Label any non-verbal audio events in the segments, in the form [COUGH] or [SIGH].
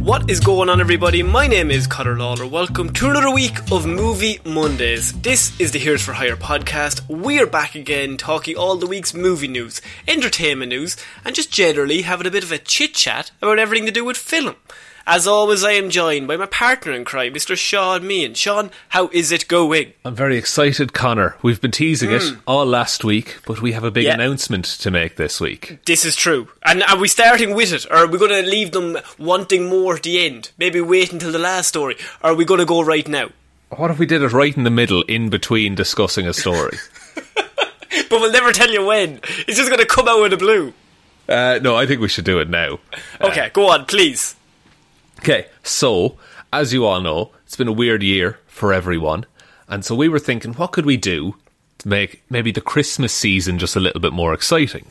What is going on, everybody? My name is Conor Lawler. Welcome to another week of Movie Mondays. This is the Heroes for Hire podcast. We are back again talking all the week's movie news, entertainment news, and just generally having a bit of a chit chat about everything to do with film. As always, I am joined by my partner in crime, Mr. Shaun Meighan. Sean, how is it going? I'm very excited, Connor. We've been teasing it all last week, but we have a big Yeah. announcement to make this week. This is true. And are we starting with it? Or are we going to leave them wanting more at the end? Maybe wait until the last story? Or are we going to go right now? What if we did it right in the middle, in between discussing a story? [LAUGHS] But we'll never tell you when. It's just going to come out of the blue. uh, no, I think we should do it now. Okay, go on, please. Okay, so as you all know, it's been a weird year for everyone, and so we were thinking, what could we do to make maybe the Christmas season just a little bit more exciting?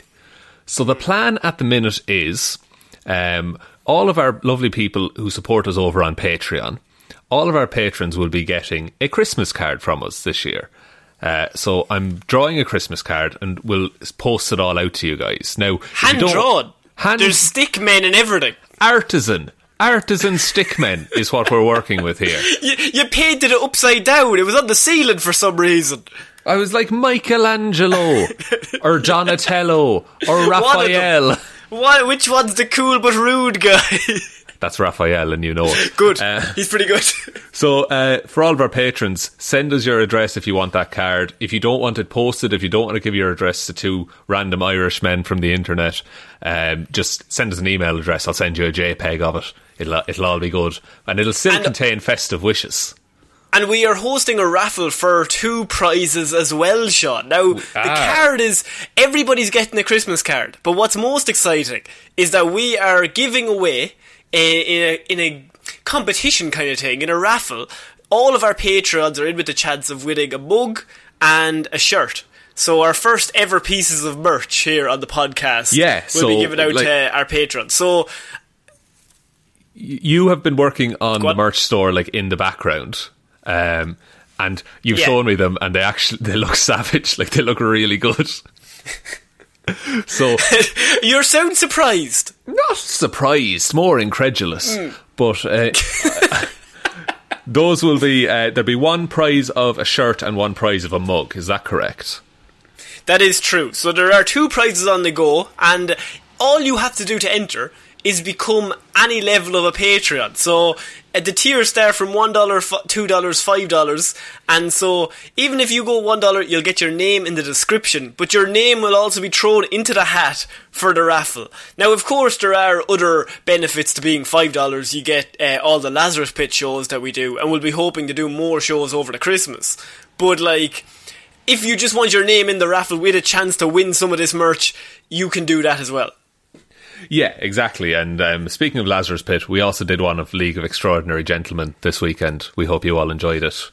So the plan at the minute is um, all of our lovely people who support us over on Patreon, all of our patrons will be getting a Christmas card from us this year. Uh, so I'm drawing a Christmas card and we'll post it all out to you guys. Now, Hand drawn. Hand There's stick men and everything. artisan. Artisan stickmen is what we're working with here. [LAUGHS] You, you painted it upside down. It was on the ceiling for some reason. I was like Michelangelo or Donatello or [LAUGHS] Raphael. What? Which one's the cool but rude guy? [LAUGHS] That's Raphael, and you know it. [LAUGHS] good. Uh, He's pretty good. [LAUGHS] so, uh, for all of our patrons, send us your address if you want that card. If you don't want it posted, if you don't want to give your address to two random Irish men from the internet, um, just send us an email address. I'll send you a JPEG of it. It'll, it'll all be good. And it'll still And- contain festive wishes. And we are hosting a raffle for two prizes as well, Sean. Now, the Ah. card is everybody's getting a Christmas card. But what's most exciting is that we are giving away in, a, in a competition kind of thing, in a raffle. All of our patrons are in with the chance of winning a mug and a shirt. So our first ever pieces of merch here on the podcast Yeah, will so, be given out like- to our patrons. So you have been working on the merch store like in the background um and you've Yeah. shown me them and they actually they look [LAUGHS] savage like they look really good [LAUGHS] [LAUGHS] so [LAUGHS] you're sound surprised. not surprised more incredulous but uh, [LAUGHS] those will be uh, there'll be one prize of a shirt and one prize of a mug is that correct That is true. So there are two prizes on the go, and all you have to do to enter is become any level of a Patreon. So uh, the tiers start from one dollar, two dollars, five dollars, and so even if you go one dollar, you'll get your name in the description, but your name will also be thrown into the hat for the raffle. Now, of course, there are other benefits to being five dollars. You get uh, all the Lazarus Pit shows that we do, and we'll be hoping to do more shows over the Christmas. But like if you just want your name in the raffle with a chance to win some of this merch, you can do that as well. Yeah exactly and um, speaking of lazarus pit we also did one of league of extraordinary gentlemen this weekend we hope you all enjoyed it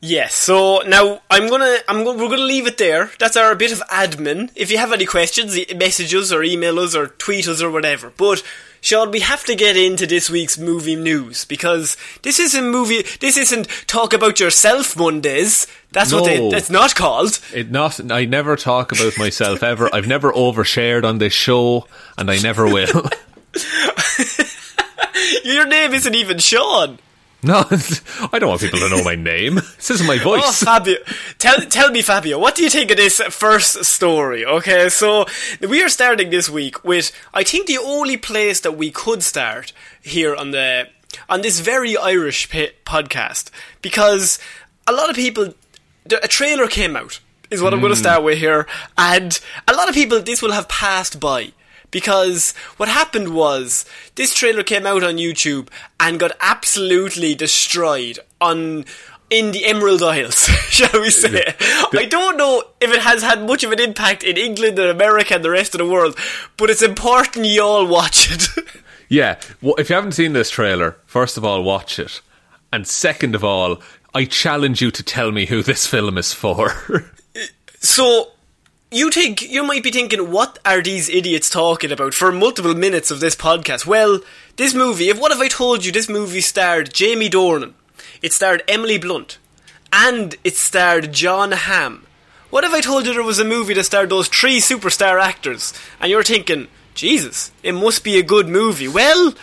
Yes. So now I'm gonna I'm gonna, we're gonna leave it there. That's our bit of admin. If you have any questions, message us or email us or tweet us or whatever. But Sean, we have to get into this week's movie news because this isn't movie. This isn't talk about yourself Mondays. That's what they, No. it's not called. It not. I never talk about myself ever. I've never overshared on this show, and I never will. [LAUGHS] Your name isn't even Sean. No, [LAUGHS] I don't want people to know my name. [LAUGHS] This is my Oh, voice. Fabio, tell tell me, Fabio, what do you think of this first story? Okay, so we are starting this week with I think the only place that we could start here on the on this very Irish pa- podcast because a lot of people a trailer came out is what I'm going to mm. start with here, and a lot of people this will have passed by. Because what happened was this trailer came out on YouTube and got absolutely destroyed on in the Emerald Isles, [LAUGHS] shall we say. I don't know if it has had much of an impact in England and America and the rest of the world, but it's important you all watch it. [LAUGHS] Yeah. Well, if you haven't seen this trailer, first of all, watch it, and second of all, I challenge you to tell me who this film is for. [LAUGHS] so you think you might be thinking, what are these idiots talking about for multiple minutes of this podcast? Well, this movie, if what if I told you this movie starred Jamie Dornan, it starred Emily Blunt, and it starred Jon Hamm. What if I told you there was a movie that starred those three superstar actors, and you're thinking, Jesus, it must be a good movie. Well,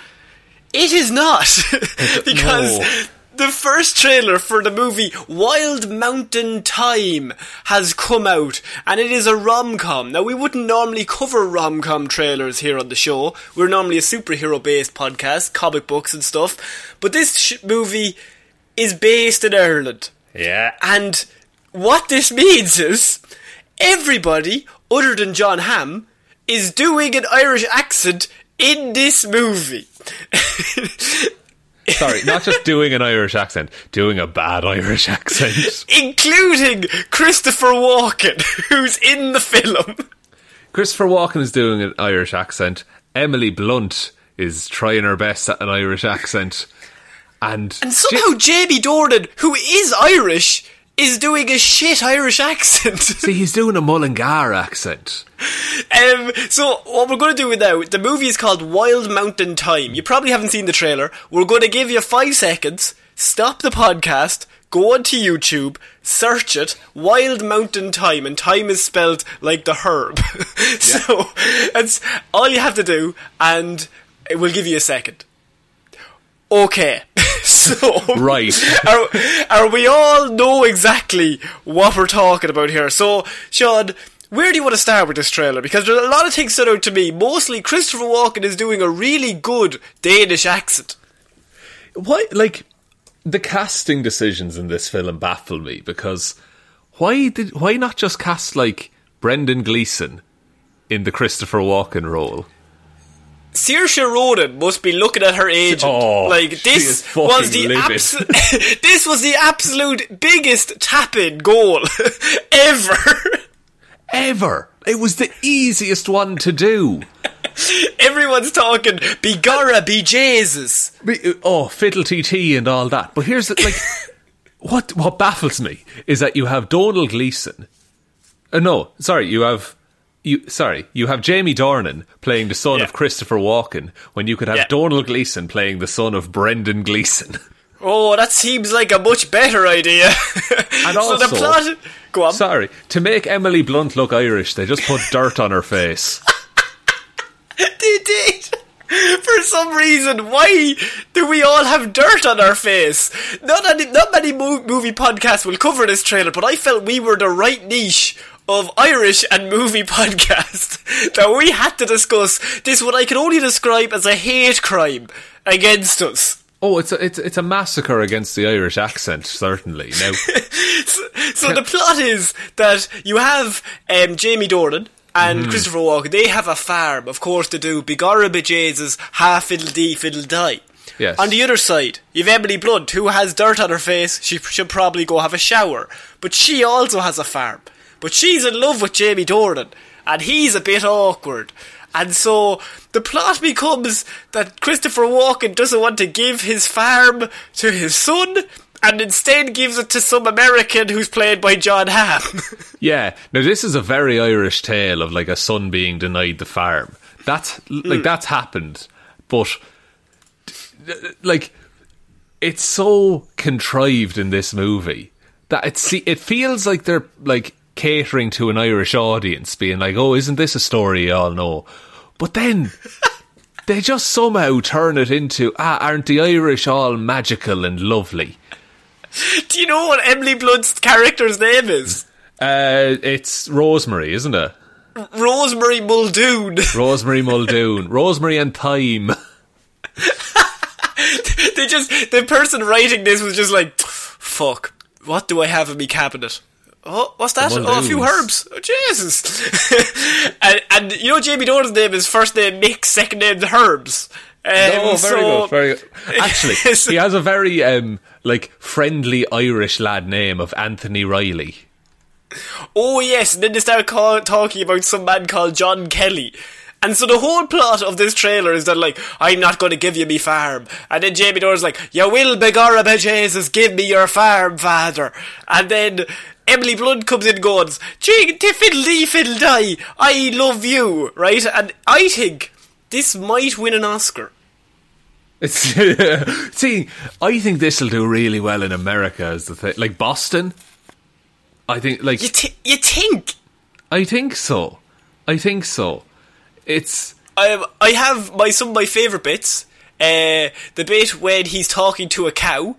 it is not, [LAUGHS] because No. The first trailer for the movie Wild Mountain Thyme has come out, and it is a rom com. Now, we wouldn't normally cover rom com trailers here on the show. We're normally a superhero based podcast, comic books and stuff. But this sh- movie is based in Ireland. yeah. And what this means is everybody, other than Jon Hamm, is doing an Irish accent in this movie. [LAUGHS] Sorry, not just doing an Irish accent, doing a bad Irish accent. [LAUGHS] including Christopher Walken, [LAUGHS] who's in the film. Christopher Walken is doing an Irish accent. Emily Blunt is trying her best at an Irish accent. And, And somehow Jamie Dornan, who is Irish, is doing a shit Irish accent. [LAUGHS] see, he's doing a Mullingar accent. um, so what we're going to do with now, the movie is called Wild Mountain Thyme. You probably haven't seen the trailer. We're going to give you five seconds, stop the podcast, go onto YouTube, search it, Wild Mountain Thyme, and thyme is spelled like the herb. [LAUGHS] so that's all you have to do, and it will give you a second. Okay. [LAUGHS] so Right. are, are we all know exactly what we're talking about here? So, Sean, where do you want to start with this trailer? Because there's a lot of things stood out to me. Mostly, Christopher Walken is doing a really good Danish accent. Why, like, the casting decisions in this film baffle me because why did why not just cast like Brendan Gleeson in the Christopher Walken role? Saoirse Ronan must be looking at her agent. Oh, like this was the abso- [LAUGHS] this was the absolute biggest tap-in goal [LAUGHS] ever. Ever. It was the easiest one to do. Everyone's talking Bigara, be Jesus. Be- Oh, fiddle TT and all that. But here's the, like, [LAUGHS] what what baffles me is that you have Domhnall Gleeson. Uh, no, sorry, you have you. Sorry, you have Jamie Dornan playing the son Yeah. of Christopher Walken when you could have Yeah. Domhnall Gleeson playing the son of Brendan Gleeson. [LAUGHS] Oh, that seems like a much better idea. [LAUGHS] And [LAUGHS] so the also- plot. Go on. Sorry, to make Emily Blunt look Irish, they just put dirt on her face. They did. For some reason, why do we all have dirt on our face? Not any, not many movie podcasts will cover this trailer, but I felt we were the right niche of Irish and movie [LAUGHS] podcast that we had to discuss this what I can only describe as a hate crime against us. Oh, it's a, it's it's a massacre against the Irish accent, certainly. Now, [LAUGHS] so, so the plot is that you have um, Jamie Dornan and Christopher Walken. They have a farm, of course, to do. Bigora bejesus, half fiddle dee fiddle die. Yes. On the other side, you've Emily Blunt, who has dirt on her face. She should probably go have a shower, but she also has a farm. But she's in love with Jamie Dornan, and he's a bit awkward. And so the plot becomes that Christopher Walken doesn't want to give his farm to his son, and instead gives it to some American who's played by Jon Hamm. [LAUGHS] Yeah. Now this is a very Irish tale of like a son being denied the farm. That's like mm. that's happened, but like it's so contrived in this movie that it see it feels like they're like catering to an Irish audience, being like, "Oh, isn't this a story you all know?" But then [LAUGHS] they just somehow turn it into, "Ah, aren't the Irish all magical and lovely?" Do you know what Emily Blunt's character's name is? Uh, it's Rosemary, isn't it? Rosemary Muldoon. [LAUGHS] Rosemary Muldoon, Rosemary and Thyme. [LAUGHS] they just the person writing this was just like, fuck. What do I have in my cabinet? Oh, what's that? Oh, a few herbs. Oh, Jesus. [LAUGHS] and, and you know Jamie Dornan's name is first name Mick, second name the Herbs. Um, oh, very so- good, very good. [LAUGHS] Actually, he has a very um like friendly Irish lad name of Anthony Riley. Oh yes, and then they start call- talking about some man called John Kelly. And so the whole plot of this trailer is that like, I'm not going to give you me farm. And then Jamie Dorn's like, you will begorra be Jesus, give me your farm, father. And then Emily Blunt comes in and goes, fiddle dee fiddle die, I love you, right? And I think this might win an Oscar. It's [LAUGHS] see, I think this will do really well in America. As the thing, like Boston. I think, like You, th- you think? I think so. I think so. It's I I have my some of my favourite bits. Uh, the bit when he's talking to a cow,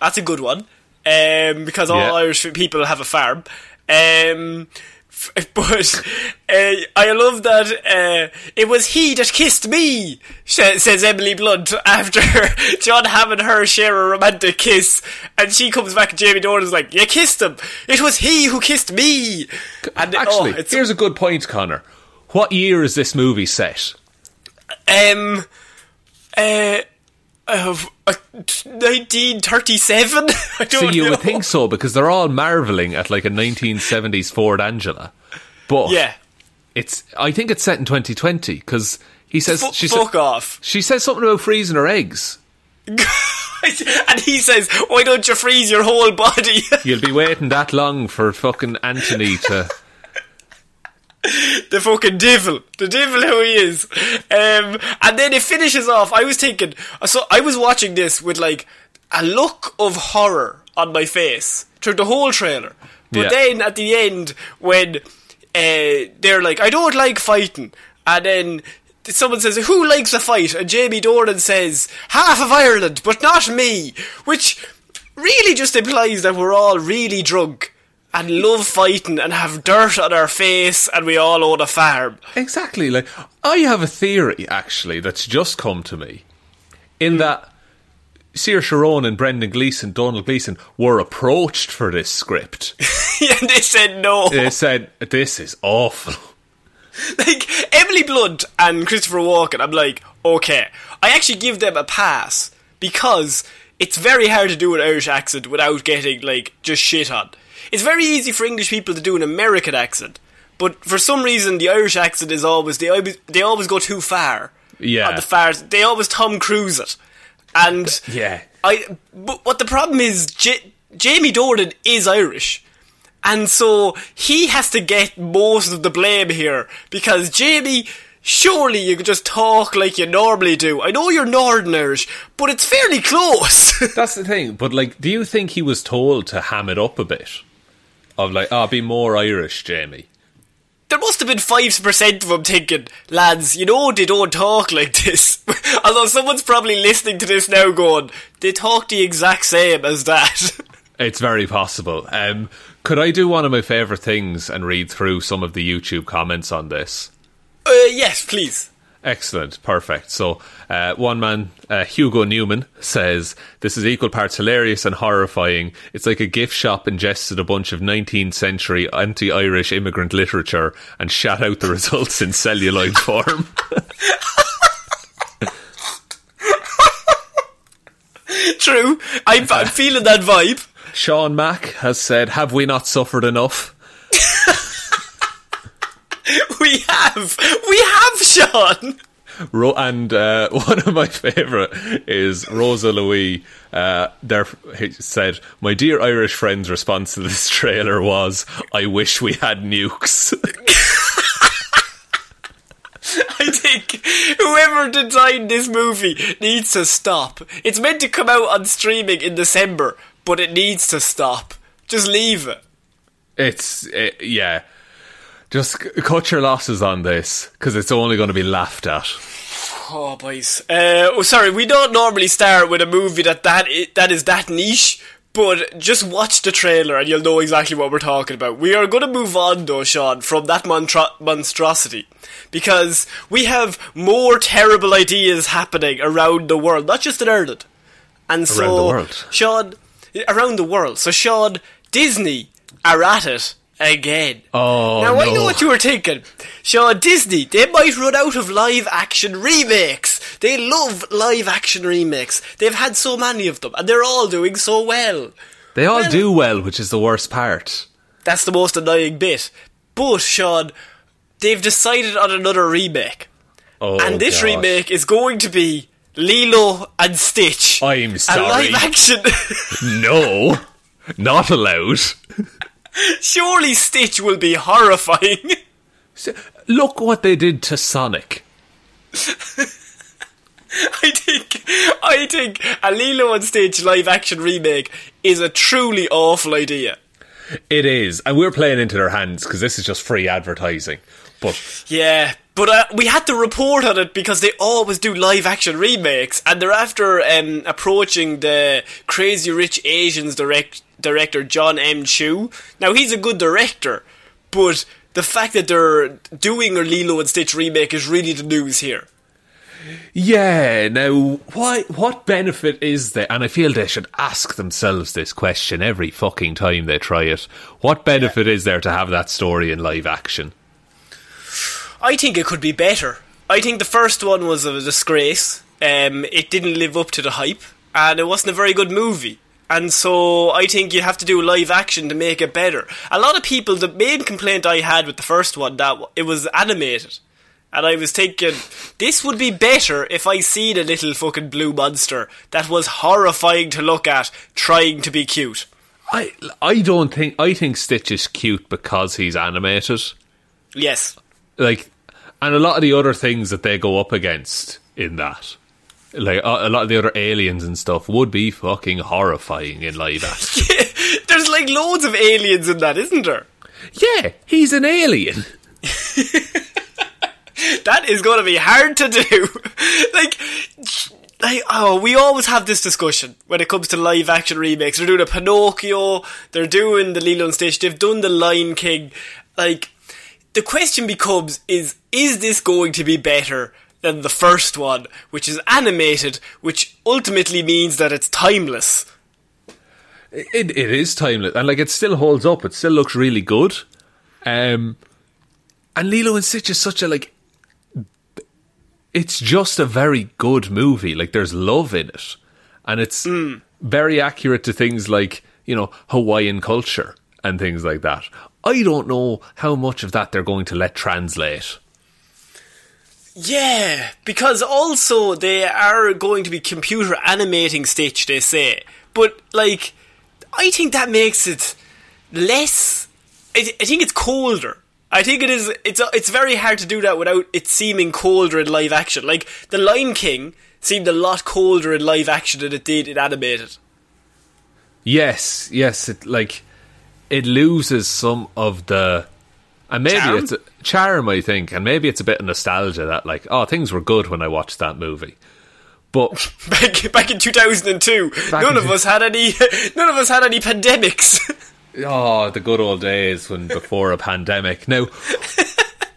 that's a good one. Um, because all Yeah. Irish people have a farm. Um, [LAUGHS] but uh, I love that uh, it was he that kissed me, says Emily Blunt [LAUGHS] after John and her share a romantic kiss, and she comes back and Jamie Dornan's like, "You kissed him. It was he who kissed me." And actually oh, it's, here's a good point, Connor. What year is this movie set? Um, uh, uh, uh, [LAUGHS] 1937? I don't See, you know. would think so because they're all marveling at like a 1970s Ford Anglia, but Yeah. it's. I think it's set in 2020 because he says Fu- she fuck sa- off. She says something about freezing her eggs. [LAUGHS] and he says, why don't you freeze your whole body? [LAUGHS] You'll be waiting that long for fucking Anthony to. The fucking devil. The devil who he is. Um, and then it finishes off. I was thinking, so I was watching this with like a look of horror on my face through the whole trailer. But Yeah. then at the end, when uh, they're like, I don't like fighting, and then someone says, Who likes a fight? And Jamie Dornan says, Half of Ireland, but not me. Which really just implies that we're all really drunk and love fighting and have dirt on our face and we all own a farm. Exactly. Like I have a theory actually that's just come to me, in hmm. that Saoirse Sharon and Brendan Gleeson, Domhnall Gleeson, were approached for this script. [LAUGHS] and they said no. they said, "This is awful." [LAUGHS] like Emily Blunt and Christopher Walken, I'm like, okay. I actually give them a pass because it's very hard to do an Irish accent without getting like just shit on. It's very easy for English people to do an American accent, but for some reason the Irish accent is always they always they always go too far. Yeah. the far they always Tom Cruise it, and [LAUGHS] Yeah. I. But what the problem is, J- Jamie Dornan is Irish. And so he has to get most of the blame here because Jamie, surely you could just talk like you normally do. I know you're Northern Irish, but it's fairly close. [LAUGHS] That's the thing. But like, do you think he was told to ham it up a bit? Of like, oh, be more Irish, Jamie. there must have been 5% of them thinking, lads, you know they don't talk like this. [LAUGHS] Although someone's probably listening to this now going, they talk the exact same as that. [LAUGHS] It's very possible. Um, could I do one of my favourite things and read through some of the YouTube comments on this? uh, yes, please. Excellent, perfect. So, uh, one man, uh, Hugo Newman, says this is equal parts hilarious and horrifying. It's like a gift shop ingested a bunch of 19th century anti-Irish immigrant literature and shat out the results in celluloid form. [LAUGHS] True. I'm, I'm feeling that vibe. Sean Mack has said, "Have we not suffered enough?" [LAUGHS] We have. We have, Sean. Ro- and uh, [LAUGHS] one of my favourite is Rosa Louis. Uh, there he said, "My dear Irish friend's response to this trailer was, I wish we had nukes.' [LAUGHS] I think whoever designed this movie needs to stop. It's meant to come out on streaming in December, but it needs to stop. Just leave it. It's uh, yeah. Just c- cut your losses on this because it's only going to be laughed at. Oh, boys. Uh, oh, sorry, we don't normally start with a movie that that is, that is that niche, but just watch the trailer and you'll know exactly what we're talking about. We are going to move on, though, Sean, from that monstrosity. Because we have more terrible ideas happening around the world, not just in Ireland. And so, Around the world. Sean, around the world. So, Sean, Disney are at it again. Oh, now I know what you were thinking. Sean, Disney, they might run out of live action remakes. They love live action remakes. They've had so many of them, and they're all doing so well. They all Well- do well, which is the worst part. That's the most annoying bit. But, Sean, they've decided on another remake. Oh, and this God. remake is going to be Lilo and Stitch. I'm sorry. live action. [LAUGHS] No, not allowed. Surely Stitch will be horrifying. Look what they did to Sonic. [LAUGHS] I think I think a Lilo and Stitch live action remake is a truly awful idea. It is, and we're playing into their hands because this is just free advertising. But Yeah, but uh, we had to report on it because they always do live action remakes, and they're after um, approaching the Crazy Rich Asians direct director Jon M. Chu. Now he's a good director, but the fact that they're doing a Lilo and Stitch remake is really the news here. yeah, now why? What benefit is there? And I feel they should ask themselves this question every fucking time they try it. What benefit is there to have that story in live action? I think it could be better. I think the first one was a disgrace. Um, it didn't live up to the hype, and it wasn't a very good movie. And so I think you have to do live action to make it better. A lot of people, the main complaint I had with the first one, that it was animated. And I was thinking, this would be better if I seen a little fucking blue monster that was horrifying to look at, trying to be cute. I I don't think I think Stitch is cute because he's animated. Yes. Like, and a lot of the other things that they go up against in that, like a, lot of the other aliens and stuff, would be fucking horrifying in live action. [LAUGHS] There's like loads of aliens in that, isn't there? yeah, he's an alien. [LAUGHS] That is going to be hard to do. [LAUGHS] like, like, oh, we always have this discussion when it comes to live action remakes. They're doing a Pinocchio, they're doing the Lilo and Stitch, they've done the Lion King. Like, the question becomes: is is this going to be better than the first one, which is animated, which ultimately means that it's timeless? It it is timeless, and like it still holds up. It still looks really good. Um, and Lilo and Stitch is such a like. It's just a very good movie. Like there's love in it, and it's very accurate to things like you know Hawaiian culture and things like that. I don't know how much of that they're going to let translate. Yeah, because also they are going to be computer animating Stitch, they say. But, like, I think that makes it less. I, I think it's colder. I think it is. It's it's very hard to do that without it seeming colder in live action. Like the Lion King seemed a lot colder in live action than it did in animated. Yes, yes, it like it loses some of the and maybe Charm? it's a charm, I think, and maybe it's a bit of nostalgia that like, oh, things were good when I watched that movie. But [LAUGHS] Back back in two thousand and two, none of us had any. [LAUGHS] None of us had any pandemics. [LAUGHS] oh, the good old days when before a pandemic. Now,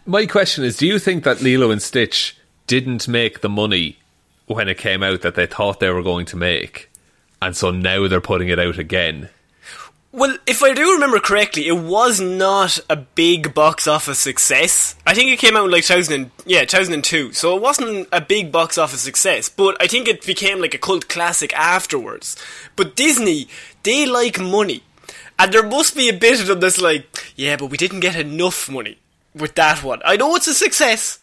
my question is, do you think that Lilo and Stitch didn't make the money when it came out that they thought they were going to make? And so now they're putting it out again. Well, if I do remember correctly, it was not a big box office success. I think it came out in like 2000, and, yeah, 2002. So it wasn't a big box office success, but I think it became like a cult classic afterwards. But Disney, they like money. And there must be a bit of them that's like, yeah, but we didn't get enough money with that one. I know it's a success,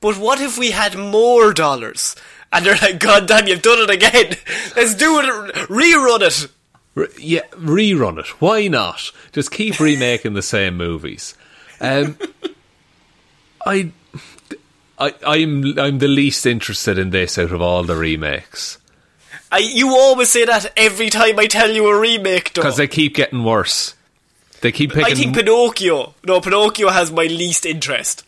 but what if we had more dollars? And they're like, God damn, you've done it again. [LAUGHS] Let's do it, rerun it. Re- yeah, rerun it. Why not? Just keep remaking the same movies. Um, [LAUGHS] I, I, I'm I'm the least interested in this out of all the remakes I, you always say that every time I tell you a remake, because they keep getting worse. They keep picking. I think Pinocchio. No, Pinocchio has my least interest.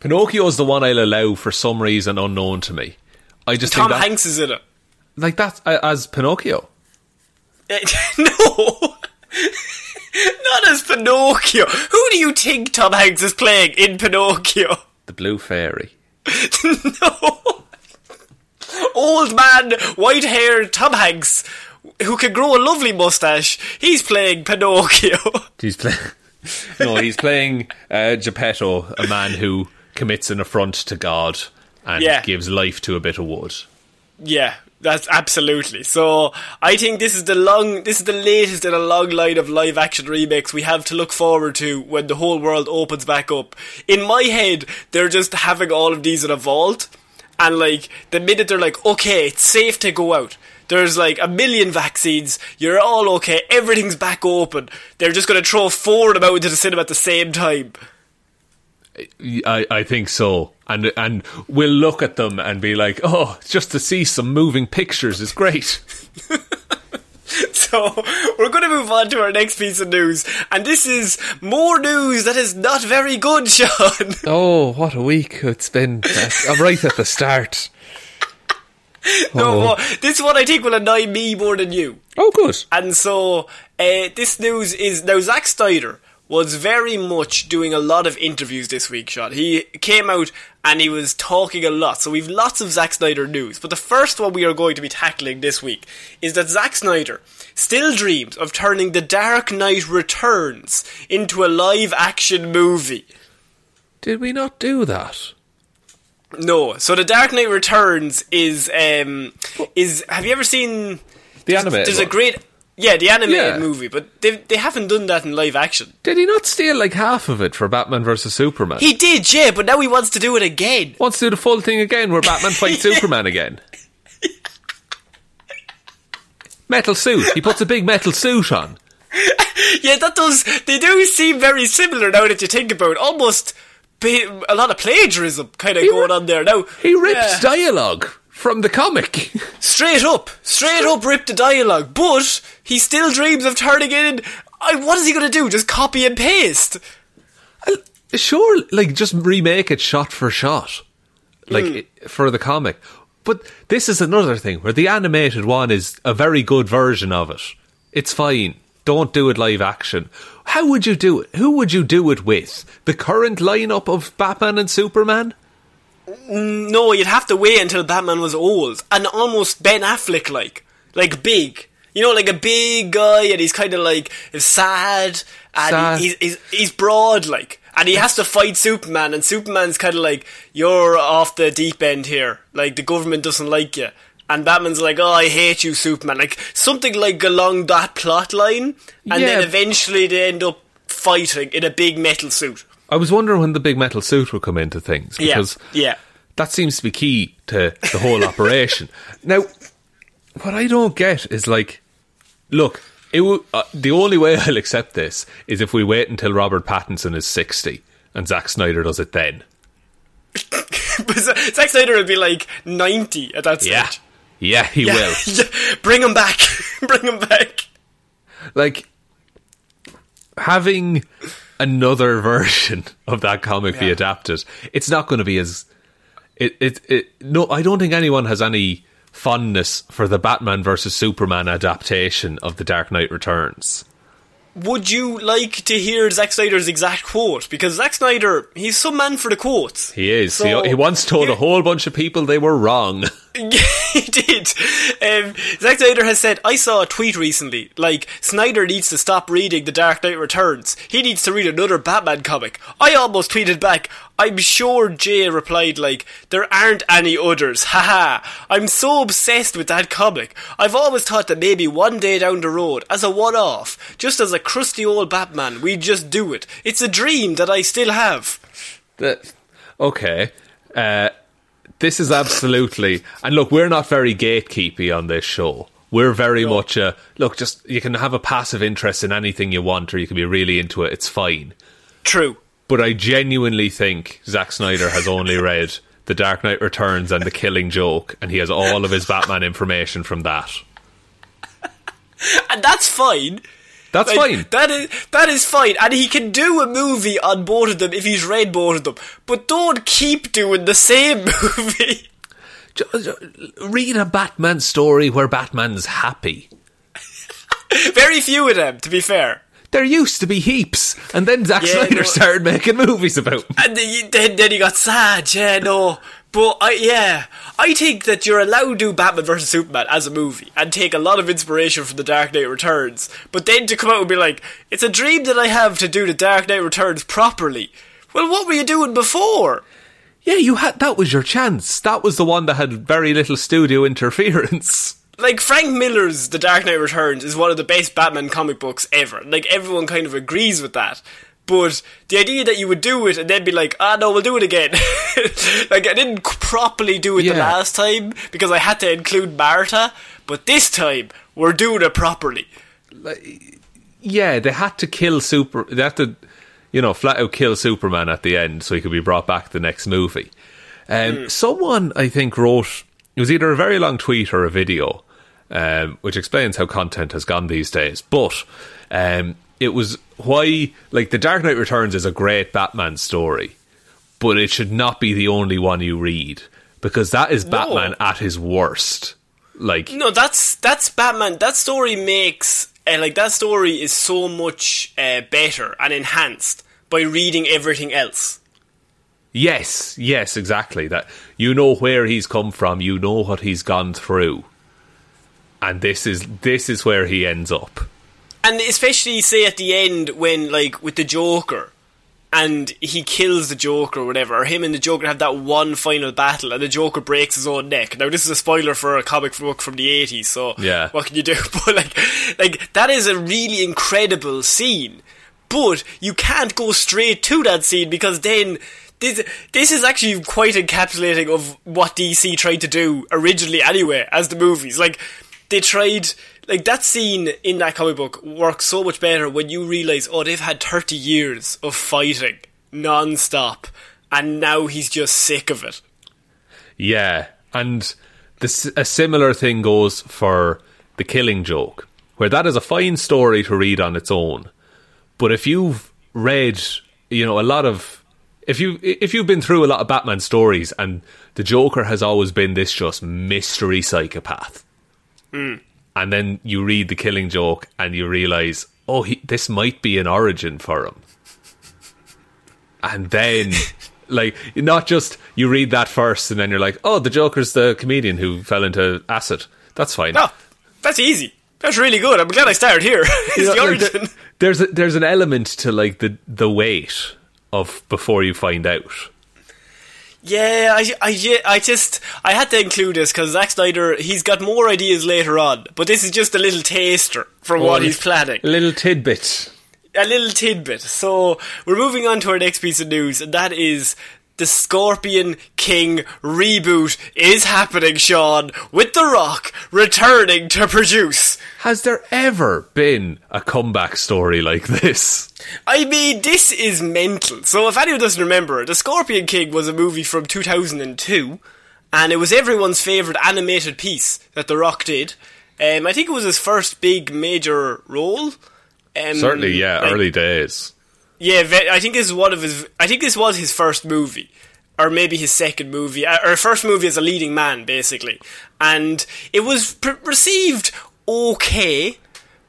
Pinocchio is the one I'll allow for some reason unknown to me. I just Tom think that, Hanks is in it. like that as Pinocchio. [LAUGHS] No. Not as Pinocchio. Who do you think Tom Hanks is playing in Pinocchio? The Blue Fairy. [LAUGHS] no. Old man, white haired Tom Hanks, who can grow a lovely mustache. He's playing Pinocchio. [LAUGHS] He's playing. no, he's playing uh, Geppetto, a man who commits an affront to God and Yeah. gives life to a bit of wood. Yeah, that's absolutely. So I think this is the long, this is the latest in a long line of live action remakes we have to look forward to when the whole world opens back up. In my head, they're just having all of these in a vault, and like the minute they're like, okay, it's safe to go out. There's like a million vaccines. You're all okay. Everything's back open. They're just to throw four of them out into the cinema at the same time. I, I think so. And and we'll look at them and be like, oh, just to see some moving pictures is great. [LAUGHS] So we're going to move on to our next piece of news, and this is more news that is not very good, [LAUGHS] Sean. Oh, what a week it's been. I'm right at the start. [LAUGHS] No, Oh. but this one I think will annoy me more than you. Oh, good. And so uh, this news is now Zack Snyder was very much doing a lot of interviews this week, Sean. He came out and he was talking a lot. So we've lots of Zack Snyder news. But the first one we are going to be tackling this week is that Zack Snyder still dreams of turning The Dark Knight Returns into a live action movie. Did we not do that? No. So The Dark Knight Returns is um is have you ever seen The animated. There's a great yeah, the animated Yeah. movie, but they they haven't done that in live action. Did he not steal like half of it for Batman versus Superman? He did, yeah, but now he wants to do it again. wants to do the full thing again where Batman fights [LAUGHS] Superman again. Metal suit. He puts a big metal suit on. [LAUGHS] Yeah, that does. They do seem very similar now that you think about it. Almost a lot of plagiarism kind of He going on there now. He rips Yeah. dialogue from the comic. straight up, straight up ripped the dialogue, but he still dreams of turning in. I, what is he going to do? Just copy and paste? sure, like just remake it shot for shot, like hmm. i- for the comic. But this is another thing where the animated one is a very good version of it. It's fine. Don't do it live action. How would you do it? Who would you do it with? The current lineup of Batman and Superman? No, you'd have to wait until Batman was old and almost Ben Affleck like, like big. You know, like a big guy, and he's kind of like sad, and Sad. He's, he's he's broad like, and he has to fight Superman, and Superman's kind of like, "You're off the deep end here. Like the government doesn't like you." And Batman's like, "Oh, I hate you, Superman." Like something like along that plot line, and Yeah. then eventually they end up fighting in a big metal suit. I was wondering when the big metal suit would come into things because yeah. that seems to be key to the whole operation. [LAUGHS] Now, what I don't get is like, look, it w- uh, the only way I'll accept this is if we wait until Robert Pattinson is sixty and Zack Snyder does it then. [LAUGHS] Zack Snyder would be like ninety at that stage. Yeah, yeah, he Yeah. will. [LAUGHS] Bring him back. Bring him back. Like having another [LAUGHS] version of that comic be adapted. It's not going to be as it, it it no. I don't think anyone has any fondness for the Batman versus Superman adaptation of The Dark Knight Returns. Would you like to hear Zack Snyder's exact quote? Because Zack Snyder, he's some man for the quotes. He is. So- he, he once told a whole bunch of people they were wrong. [LAUGHS] [LAUGHS] [LAUGHS] he did. Um, Zack Snyder has said, I saw a tweet recently, like, Snyder needs to stop reading The Dark Knight Returns. He needs to read another Batman comic. I almost tweeted back, I'm sure Jay replied, like, there aren't any others. [LAUGHS] Haha. I'm so obsessed with that comic. I've always thought that maybe one day down the road, as a one off, just as a crusty old Batman, we'd just do it. It's a dream that I still have. That- okay. Uh, this is absolutely, and look, we're not very gatekeepy on this show. We're very much a look. Just you can have a passive interest in anything you want, or you can be really into it. It's fine. True. But I genuinely think Zack Snyder has only [LAUGHS] read The Dark Knight Returns and The Killing Joke, and he has all of his Batman information from that. [LAUGHS] And that's fine. That's Like, fine. That is that is fine, and he can do a movie on both of them if he's read both of them. But don't keep doing the same [LAUGHS] movie. Read a Batman story where Batman's happy. [LAUGHS] Very few of them, to be fair. There used to be heaps, and then Zack Yeah, Snyder no- started making movies about. 'em. And then, then, then he got sad. Yeah, no. But I, yeah, I think that you're allowed to do Batman vs Superman as a movie and take a lot of inspiration from The Dark Knight Returns. But then to come out and be like, it's a dream that I have to do The Dark Knight Returns properly. Well, what were you doing before? Yeah, you had that was your chance. That was the one that had very little studio interference. Like Frank Miller's The Dark Knight Returns is one of the best Batman comic books ever. Like everyone kind of agrees with that. But the idea that you would do it and then be like, ah, no, we'll do it again. [LAUGHS] like I didn't properly do it the last time because I had to include Martha, but this time we're doing it properly. Like, yeah, they had to kill Super. They had to, you know, flat out kill Superman at the end so he could be brought back the next movie. Um, Someone I think wrote it was either a very long tweet or a video, um, which explains how content has gone these days. But um, it was why, like, The Dark Knight Returns is a great Batman story, but it should not be the only one you read because that is Batman at his worst. Like, No, that's that's Batman. That story makes uh, like that story is so much uh, better and enhanced by reading everything else. Yes, yes, exactly. That you know where he's come from, you know what he's gone through, and this is this is where he ends up. And especially say at the end when like with the Joker and he kills the Joker or whatever, or him and the Joker have that one final battle and the Joker breaks his own neck. Now this is a spoiler for a comic book from the eighties, so Yeah. what can you do? [LAUGHS] But like like that is a really incredible scene. But you can't go straight to that scene because then this this is actually quite encapsulating of what DC tried to do originally anyway as the movies. Like they tried like that scene in that comic book works so much better when you realize oh they've had 30 years of fighting non-stop and now he's just sick of it. Yeah, and this a similar thing goes for the Killing Joke, where that is a fine story to read on its own. But if you've read, you know, a lot of if you if you've been through a lot of Batman stories and the Joker has always been this just mystery psychopath. Mm. And then you read the Killing Joke and you realize, oh, he, this might be an origin for him. And then, [LAUGHS] like, not just you read that first and then you're like, oh, the Joker's the comedian who fell into acid. That's fine. Oh, that's easy. That's really good. I'm glad I started here. [LAUGHS] it's You know, the like, origin. there's a, there's an element to like the the wait of before you find out. Yeah, I, I, I just, I had to include this because Zack Snyder, he's got more ideas later on, but this is just a little taster from what he's planning. A little tidbit. A little tidbit. So, we're moving on to our next piece of news, and that is the Scorpion King reboot is happening, Sean, with The Rock returning to produce. Has there ever been a comeback story like this? I mean, this is mental. So, if anyone doesn't remember, The Scorpion King was a movie from 2002, and it was everyone's favourite animated piece that The Rock did. Um, I think it was his first big major role. Um, Certainly, yeah, like- early days. Yeah, I think this is one of his. I think this was his first movie, or maybe his second movie, uh, or first movie as a leading man, basically. And it was pr- received okay,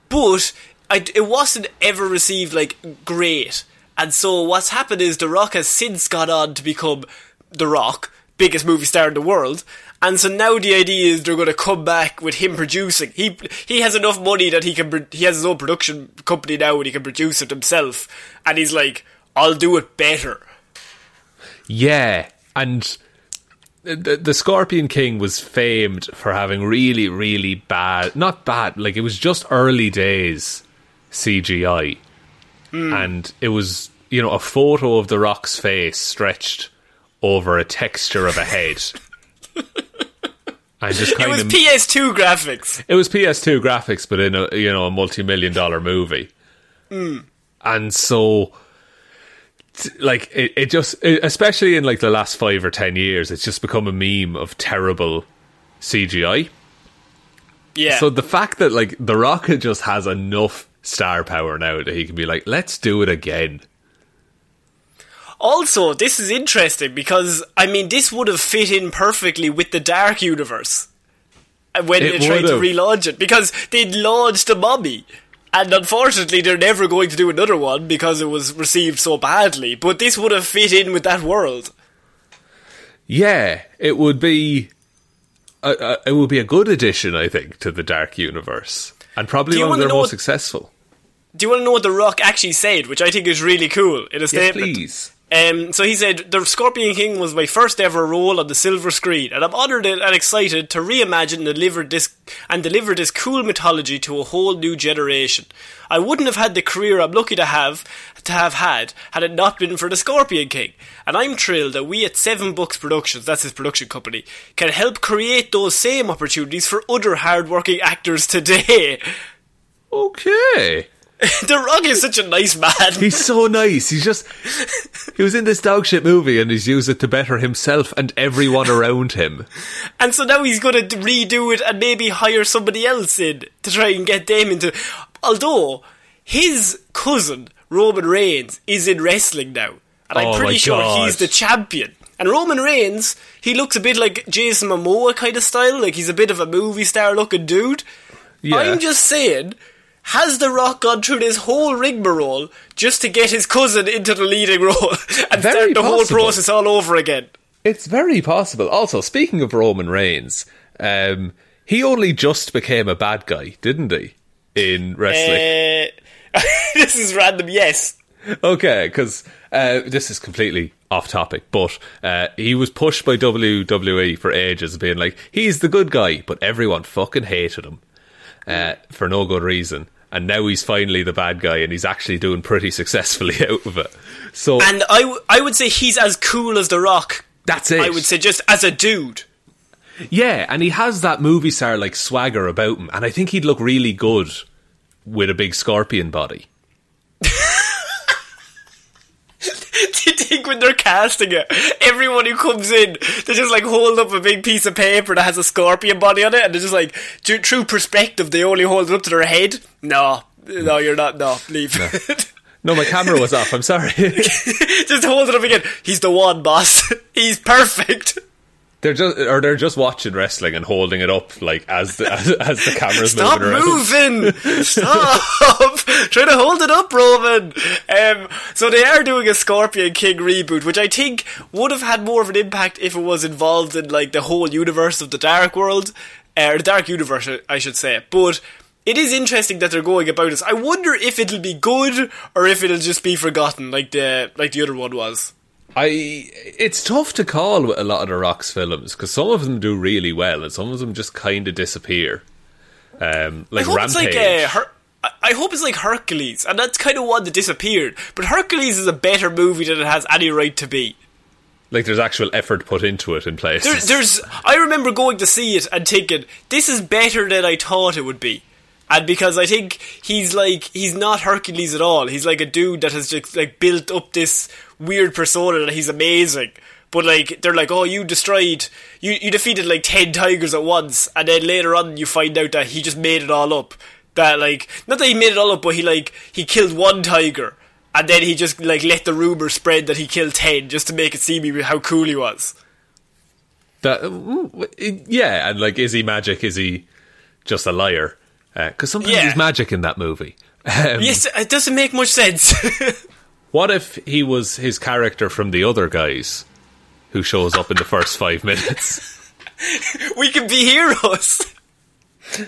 but I, it wasn't ever received like great. And so what's happened is The Rock has since gone on to become The Rock, biggest movie star in the world. And so now the idea is they're going to come back with him producing. He he has enough money that he can he has his own production company now and he can produce it himself. And he's like, I'll do it better. Yeah, and the, the Scorpion King was famed for having really, really bad, not bad, like it was just early days CGI. Hmm. And it was, you know, a photo of The Rock's face stretched over a texture of a head. [LAUGHS] and just It was of PS2 graphics. it was PS2 graphics, but in a you know a multi-million dollar movie, hmm. and so like it, it just it, especially in like the last five or ten years, it's just become a meme of terrible CGI. Yeah. So the fact that like The Rock [LAUGHS] just has enough star power now that he can be like, let's do it again. Also, this is interesting because I mean, this would have fit in perfectly with the Dark Universe uh, when It they tried to relaunch it because they'd launched a mummy. And unfortunately, they're never going to do another one because it was received so badly. But this would have fit in with that world. Yeah, it would be. A, a, it would be a good addition, I think, to the Dark Universe, and probably one of their most what- successful. Do you want to know what The Rock actually said, which I think is really cool in a Yes, statement? please. Um, so he said, The Scorpion King was my first ever role on the silver screen, and I'm honoured and excited to reimagine and deliver this, and deliver this cool mythology to a whole new generation. I wouldn't have had the career I'm lucky to have, to have had, had it not been for the Scorpion King. And I'm thrilled that we at Seven Bucks Productions, that's his production company, can help create those same opportunities for other hardworking actors today. Okay. [LAUGHS] the Rock is such a nice man. He's so nice. He's just. He was in this dog shit movie and he's used it to better himself and everyone around him. And so now he's going to redo it and maybe hire somebody else in to try and get them into. Although his cousin Roman Reigns is in wrestling now, and I'm Oh pretty sure God. he's the champion. And Roman Reigns, he looks a bit like Jason Momoa kind of style, like he's a bit of a movie star looking dude. Yeah. I'm just saying. Has The Rock gone through this whole rigmarole just to get his cousin into the leading role [LAUGHS] and Very start the whole process all over again? It's very possible. Also, speaking of Roman Reigns, um, he only just became a bad guy, didn't he? In wrestling. Uh, [LAUGHS] this is random, yes. Okay, because uh, this is completely off topic, but uh, he was pushed by WWE for ages, being like, he's the good guy, but everyone fucking hated him uh, for no good reason. And now he's finally the bad guy, and he's actually doing pretty successfully [LAUGHS] out of it. So And I, w- I would say he's as cool as The Rock. that's it. I would say just as a dude. Yeah, and he has that movie star like swagger about him, and I think he'd look really good with a big scorpion body. Do you think when they're casting it, everyone who comes in, they just like hold up a big piece of paper that has a scorpion body on it, and they're just like, true, true perspective, they only hold it up to their head? No, no, you're not. No, leave. No, [LAUGHS] my camera was off. I'm sorry. [LAUGHS] just hold it up again. He's the one, boss. [LAUGHS] He's perfect. They're just or they're just watching wrestling and holding it up like as the, [LAUGHS] as, as the camera's Stop moving around. moving! Stop! [LAUGHS] Try to hold it up, Roman. Um, so they are doing a Scorpion King reboot, which I think would have had more of an impact if it was involved in like the whole universe of the Dark World, uh, or the Dark Universe, I should say. But it is interesting that they're going about this. I wonder if it'll be good or if it'll just be forgotten, like the like the other one was. I it's tough to call with a lot of the Rock's films because some of them do really well and some of them just kind of disappear. Um, like I hope Rampage. it's like uh, Her- I- hope it's like Hercules, and that's kind of one that disappeared. But Hercules is a better movie than it has any right to be. like there's actual effort put into it in places. There, there's, I remember going to see it and thinking this is better than I thought it would be, and because I think he's like he's not Hercules at all. He's like a dude that has just like built up this weird persona that he's amazing. But like they're like, oh, you destroyed, you you defeated like ten tigers at once, and then later on you find out that he just made it all up. That like not that he made it all up, but he like he killed one tiger, and then he just like let the rumor spread that he killed ten just to make it seem how cool he was. That, yeah, and like, is he magic? Is he just a liar? Because sometimes Yeah. he's magic in that movie. Um, Yes, it doesn't make much sense. [LAUGHS] What if he was his character from the other guys who shows up in the first five minutes? [LAUGHS] we can be heroes.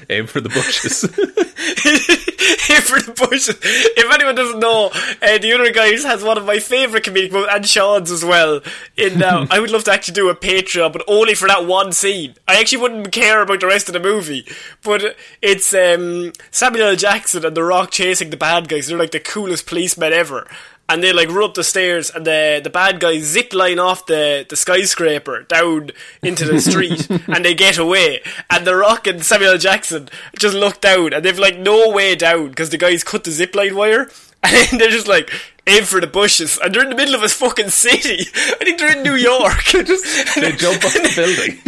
Aim for the bushes. [LAUGHS] aim for the bushes. If anyone doesn't know, uh, the other guys has one of my favourite comedic movies, and Shaun's as well. In uh, [LAUGHS] I would love to actually do a Patreon, but only for that one scene. I actually wouldn't care about the rest of the movie, but it's um, Samuel L. Jackson and The Rock chasing the bad guys. They're like the coolest policemen ever. And they like run up the stairs, and the the bad guys zip line off the the skyscraper down into the street, [LAUGHS] and they get away. And The Rock and Samuel Jackson just look down, and they've like no way down because the guys cut the zip line wire, [LAUGHS] and they're just like aim for the bushes, and they're in the middle of a fucking city. [LAUGHS] I think they're in New York. just they jump off the building.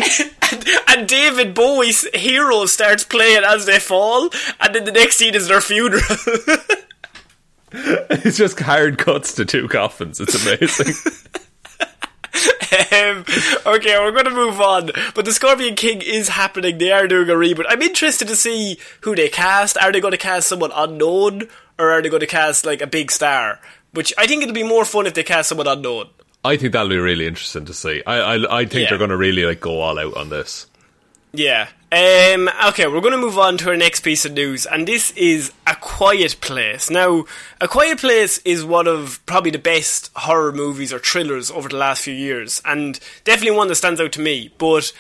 and, and David Bowie's hero starts playing as they fall, and then the next scene is their funeral. [LAUGHS] it's just hard cuts to two coffins. It's amazing. [LAUGHS] [LAUGHS] um, okay, we're going to move on. But the Scorpion King is happening. They are doing a reboot. I'm interested to see who they cast. Are they going to cast someone unknown, or are they going to cast like a big star? Which I think it'll be more fun if they cast someone unknown. I think that'll be really interesting to see. I I, I think Yeah. they're going to really like go all out on this. Yeah. Um, okay, we're going to move on to our next piece of news, and this is A Quiet Place. Now, A Quiet Place is one of probably the best horror movies or thrillers over the last few years, and definitely one that stands out to me. But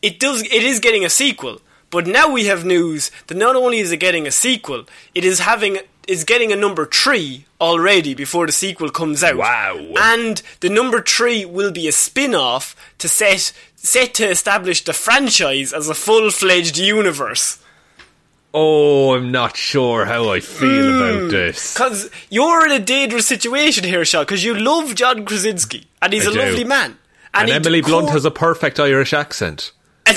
it does, it is getting a sequel. But now we have news that not only is it getting a sequel, it is having is getting a number three already before the sequel comes out. Wow. And the number three will be a spin-off to set set to establish the franchise as a full-fledged universe. Oh, I'm not sure how I feel hmm. about this. Because you're in a dangerous situation here, Shaun, because you love John Krasinski, and he's I a do. lovely man. And, he Emily Blunt co- has a perfect Irish accent. [LAUGHS]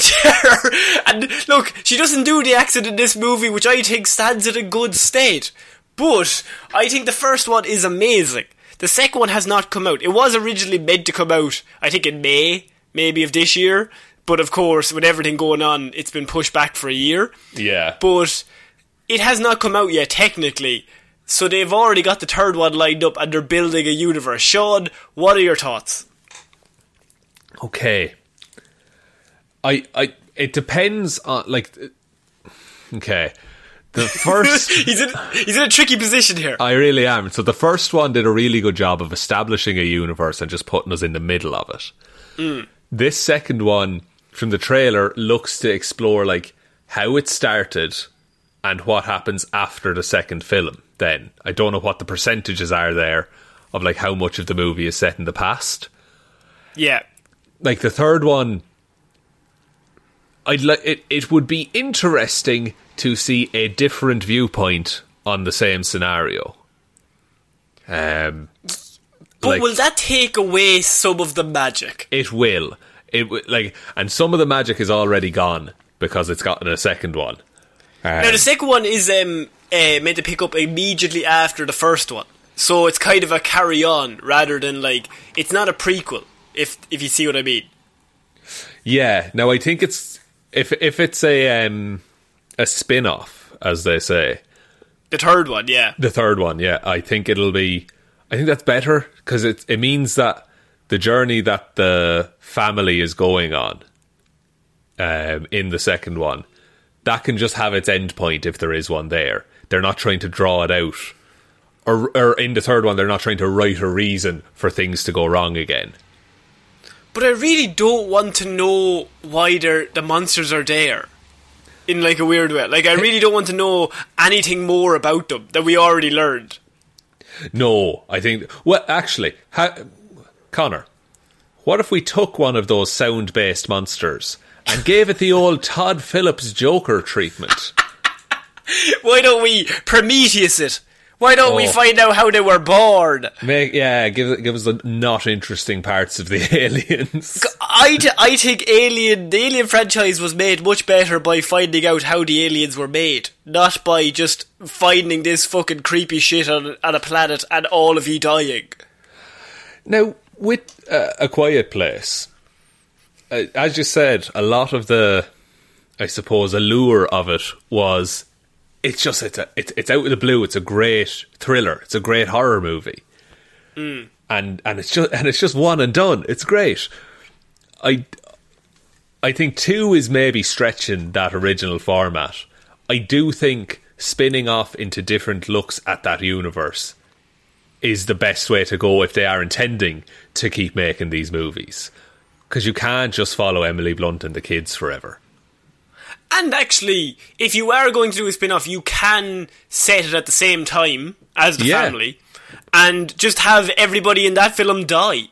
And, and look, she doesn't do the accent in this movie, which I think stands in a good state. But I think the first one is amazing. The second one has not come out. It was originally meant to come out, I think, in May, maybe of this year. But of course, with everything going on, it's been pushed back for a year. Yeah. But it has not come out yet, technically. So they've already got the third one lined up and they're building a universe. Shaun, what are your thoughts? Okay. I I it depends on like okay. The [LAUGHS] first he's in he's in a tricky position here. I really am. So the first one did a really good job of establishing a universe and just putting us in the middle of it. Mm. This second one from the trailer looks to explore like how it started and what happens after the second film. Then I don't know what the percentages are there of like how much of the movie is set in the past. yeah. like the third one I'd like it it would be interesting to see a different viewpoint on the same scenario. Um But like, will that take away some of the magic? it will. It like and some of the magic is already gone because it's gotten a second one. Um, Now the second one is um, uh, meant to pick up immediately after the first one, so it's kind of a carry on rather than like it's not a prequel. If if you see what I mean. yeah, now I think it's if if it's a um a spin-off as they say. The third one, yeah. The third one, yeah, I think it'll be. I think that's better because it it means that the journey that the family is going on, um, in the second one, that can just have its end point if there is one there. They're not trying to draw it out, or or in the third one, they're not trying to write a reason for things to go wrong again. But I really don't want to know why the monsters are there. In like a weird way. Like I really don't want to know anything more about them that we already learned. No, I think. Well, actually, ha- Connor, what if we took one of those sound-based monsters and gave it the old Todd Phillips Joker treatment? [LAUGHS] Why don't we Prometheus it? Why don't we Oh. find out how they were born? Make, yeah, give give us the not interesting parts of the [LAUGHS] aliens. I, I think Alien, the Alien franchise was made much better by finding out how the aliens were made, not by just finding this fucking creepy shit on, on a planet and all of you dying. Now, with uh, a quiet place, uh, as you said, a lot of the, I suppose, allure of it was it's just it's a, it's it's out of the blue. It's a great thriller. It's a great horror movie, hmm. and and it's just and it's just one and done. It's great. I I think two is maybe stretching that original format. I do think spinning off into different looks at that universe is the best way to go if they are intending to keep making these movies. Because you can't just follow Emily Blunt and the kids forever. And actually, if you are going to do a spin off, you can set it at the same time as the Yeah. family. and just have everybody in that film die.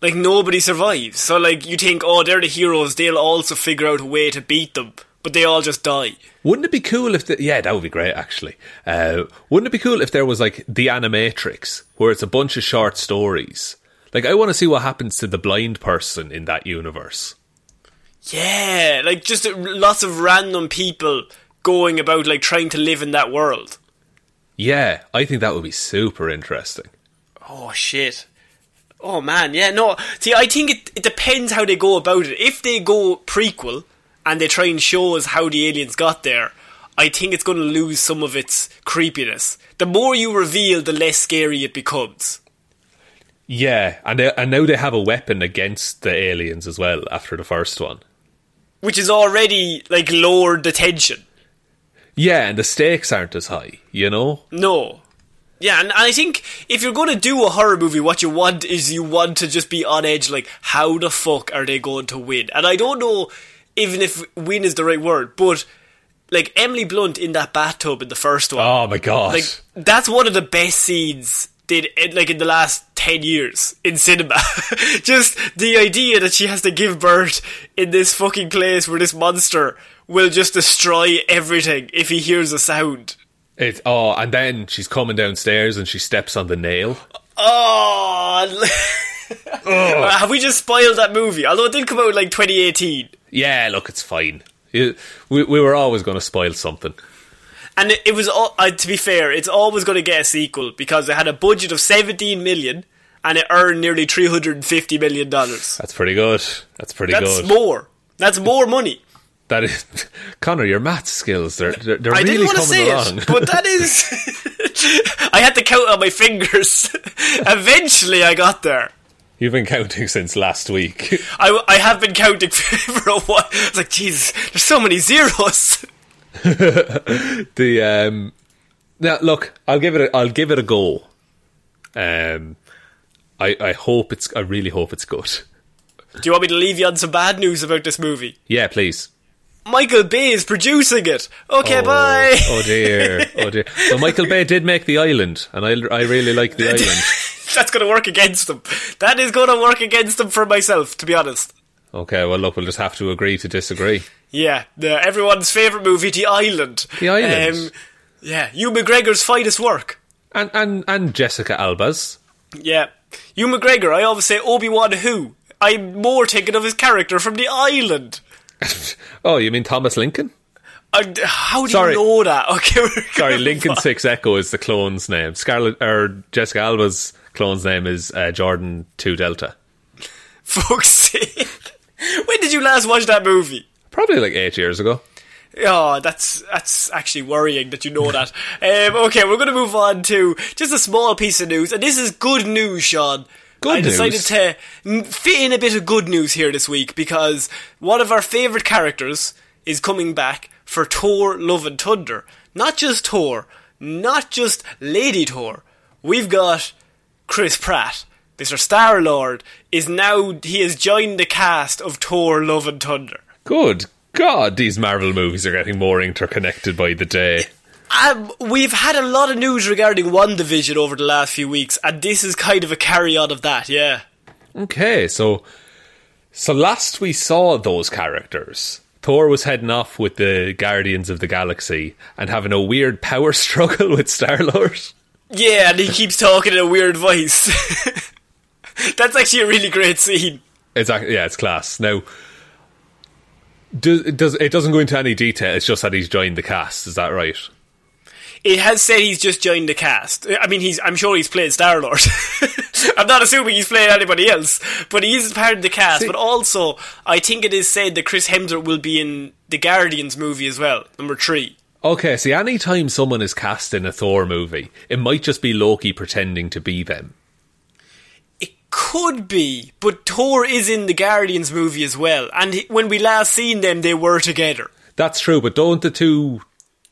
Like nobody survives. So like you think, oh, they're the heroes. They'll also figure out a way to beat them, but they all just die. Wouldn't it be cool if the, yeah, that would be great actually. Uh, wouldn't it be cool if there was like the Animatrix, where it's a bunch of short stories? Like I want to see what happens to the blind person in that universe. Yeah, like just uh, lots of random people going about like trying to live in that world. Yeah, I think that would be super interesting. Oh shit. Oh man, yeah, no. See, I think it, it depends how they go about it. If they go prequel and they try and show us how the aliens got there, I think it's going to lose some of its creepiness. The more you reveal, the less scary it becomes. Yeah, and they, and now they have a weapon against the aliens as well after the first one. Which is already like lowered the tension. Yeah, and the stakes aren't as high, you know? No. Yeah, and I think if you're going to do a horror movie, what you want is you want to just be on edge, like, how the fuck are they going to win? And I don't know even if win is the right word, but like Emily Blunt in that bathtub in the first one. Oh my god! Like that's one of the best scenes did it, like in the last 10 years in cinema. [LAUGHS] Just the idea that she has to give birth in this fucking place where this monster will just destroy everything if he hears a sound. It oh and then she's coming downstairs and she steps on the nail. Oh, [LAUGHS] oh. have we just spoiled that movie? Although it did come out like 2018 yeah look it's fine. We, we were always going to spoil something and it, it was all, uh, to be fair, it's always going to get a sequel because it had a budget of 17 million and it earned nearly 350 million dollars. That's pretty good. That's pretty That's good. That's more. That's more money. That is, [LAUGHS] Connor. Your math skills they're they're, they're I really didn't want to say along. it, but that is. [LAUGHS] [LAUGHS] I had to count on my fingers. Eventually, I got there. You've been counting since last week. I, I have been counting for a while. I was like, Jesus, there's so many zeros. [LAUGHS] the um, now look, I'll give it. A, I'll give it a go. Um, I I hope it's. I really hope it's good. Do you want me to leave you on some bad news about this movie? Yeah, please. Michael Bay is producing it. Okay, oh, bye. Oh dear, oh dear. So Michael Bay did make The Island, and I, I really like The [LAUGHS] Island. That's going to work against them. That is going to work against them for myself, to be honest. Okay, well, look, we'll just have to agree to disagree. Yeah, the, everyone's favourite movie, The Island. The Island. Um, yeah, Ewan McGregor's finest work. And, and, and Jessica Alba's. Yeah. Ewan McGregor, I always say Obi-Wan who? I'm more thinking of his character from The Island. [LAUGHS] oh, you mean Thomas Lincoln? Uh, how do Sorry. you know that? [LAUGHS] Okay, Sorry, Lincoln Six Echo is the clone's name. Scarlett or Jessica Alba's clone's name is uh, Jordan Two Delta. [LAUGHS] Fuck's sake! When did you last watch that movie? Probably like eight years ago. Oh, that's that's actually worrying that you know that. [LAUGHS] um, okay, we're going to move on to just a small piece of news, and this is good news, Shaun. Good I decided news. to fit in a bit of good news here this week because one of our favourite characters is coming back for Thor: Love and Thunder. Not just Thor, not just Lady Thor. We've got Chris Pratt Mr. Star Lord, is now he has joined the cast of Thor: Love and Thunder. Good God, these Marvel movies are getting more interconnected by the day. Um, we've had a lot of news regarding WandaVision over the last few weeks, and this is kind of a carry on of that, yeah. Okay, so so last we saw those characters, Thor was heading off with the Guardians of the Galaxy and having a weird power [LAUGHS] struggle with Star Lord. Yeah, and he keeps talking in a weird voice. [LAUGHS] That's actually a really great scene. It's yeah, it's class. Now, does, it does it doesn't go into any detail? It's just that he's joined the cast. Is that right? It has said he's just joined the cast. I mean, he's. I'm sure he's played Star Lord. [LAUGHS] I'm not assuming he's played anybody else, but he is part of the cast. See, but also, I think it is said that Chris Hemsworth will be in the Guardians movie as well, number three. Okay, see, anytime someone is cast in a Thor movie, it might just be Loki pretending to be them. Could be, but Thor is in the Guardians movie as well, and when we last seen them, they were together. That's true, but don't the two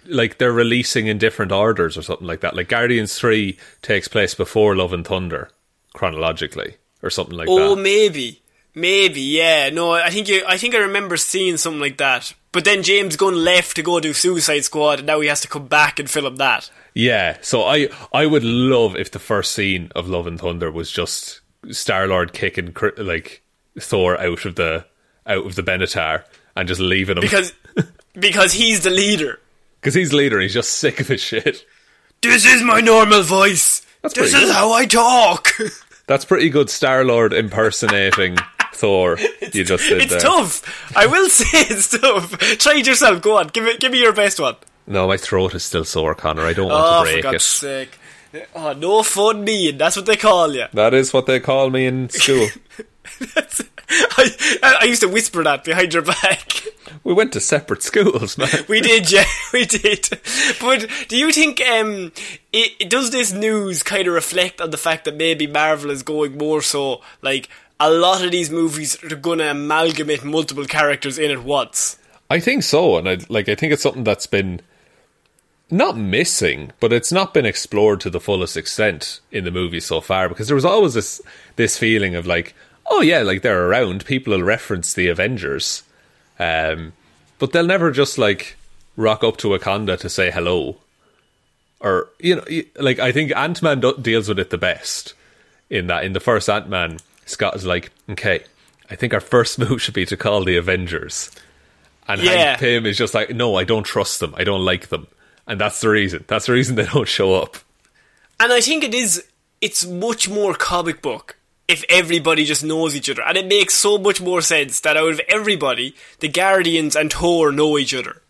like they're releasing in different orders or something like that? Like Guardians three takes place before Love and Thunder chronologically, or something like oh, that. Oh, maybe, maybe, yeah. No, I think you, I think I remember seeing something like that. But then James Gunn left to go do Suicide Squad, and now he has to come back and film that. Yeah, so I I would love if the first scene of Love and Thunder was just Star Lord kicking like Thor out of the out of the Benatar and just leaving him Because [LAUGHS] because he's the leader. because he's leader. and He's just sick of his shit. This is my normal voice. That's this is good. how I talk. [LAUGHS] That's pretty good. Star Lord impersonating [LAUGHS] Thor. you just did it's there. tough. I will say it's tough. Try it yourself. Go on. Give me give me your best one. No, my throat is still sore, Connor. I don't Oh, want to oh, for break God's it. sake. Oh, [LAUGHS] no fun mean. That's what they call you. That is what they call me in school. [LAUGHS] I, I used to whisper that behind your back. [LAUGHS] we went to separate schools, man. We did, yeah, we did. But do you think um, it, it- does this news kind of reflect on the fact that maybe Marvel is going more so like a lot of these movies are going to amalgamate multiple characters in at once? I think so, and I like. I think it's something that's been not missing, but it's not been explored to the fullest extent in the movie so far. Because there was always this this feeling of like, oh yeah, like they're around. People will reference the Avengers, um, but they'll never just like rock up to Wakanda to say hello, or you know, like I think Ant Man deals with it the best. In that, in the first Ant Man, Scott is like, okay, I think our first [LAUGHS] move should be to call the Avengers. And Yeah. Hank Pym is just like, no, I don't trust them. I don't like them. And that's the reason. That's the reason they don't show up. And I think it is. It's much more comic book if everybody just knows each other, and it makes so much more sense that out of everybody, the Guardians and Thor know each other.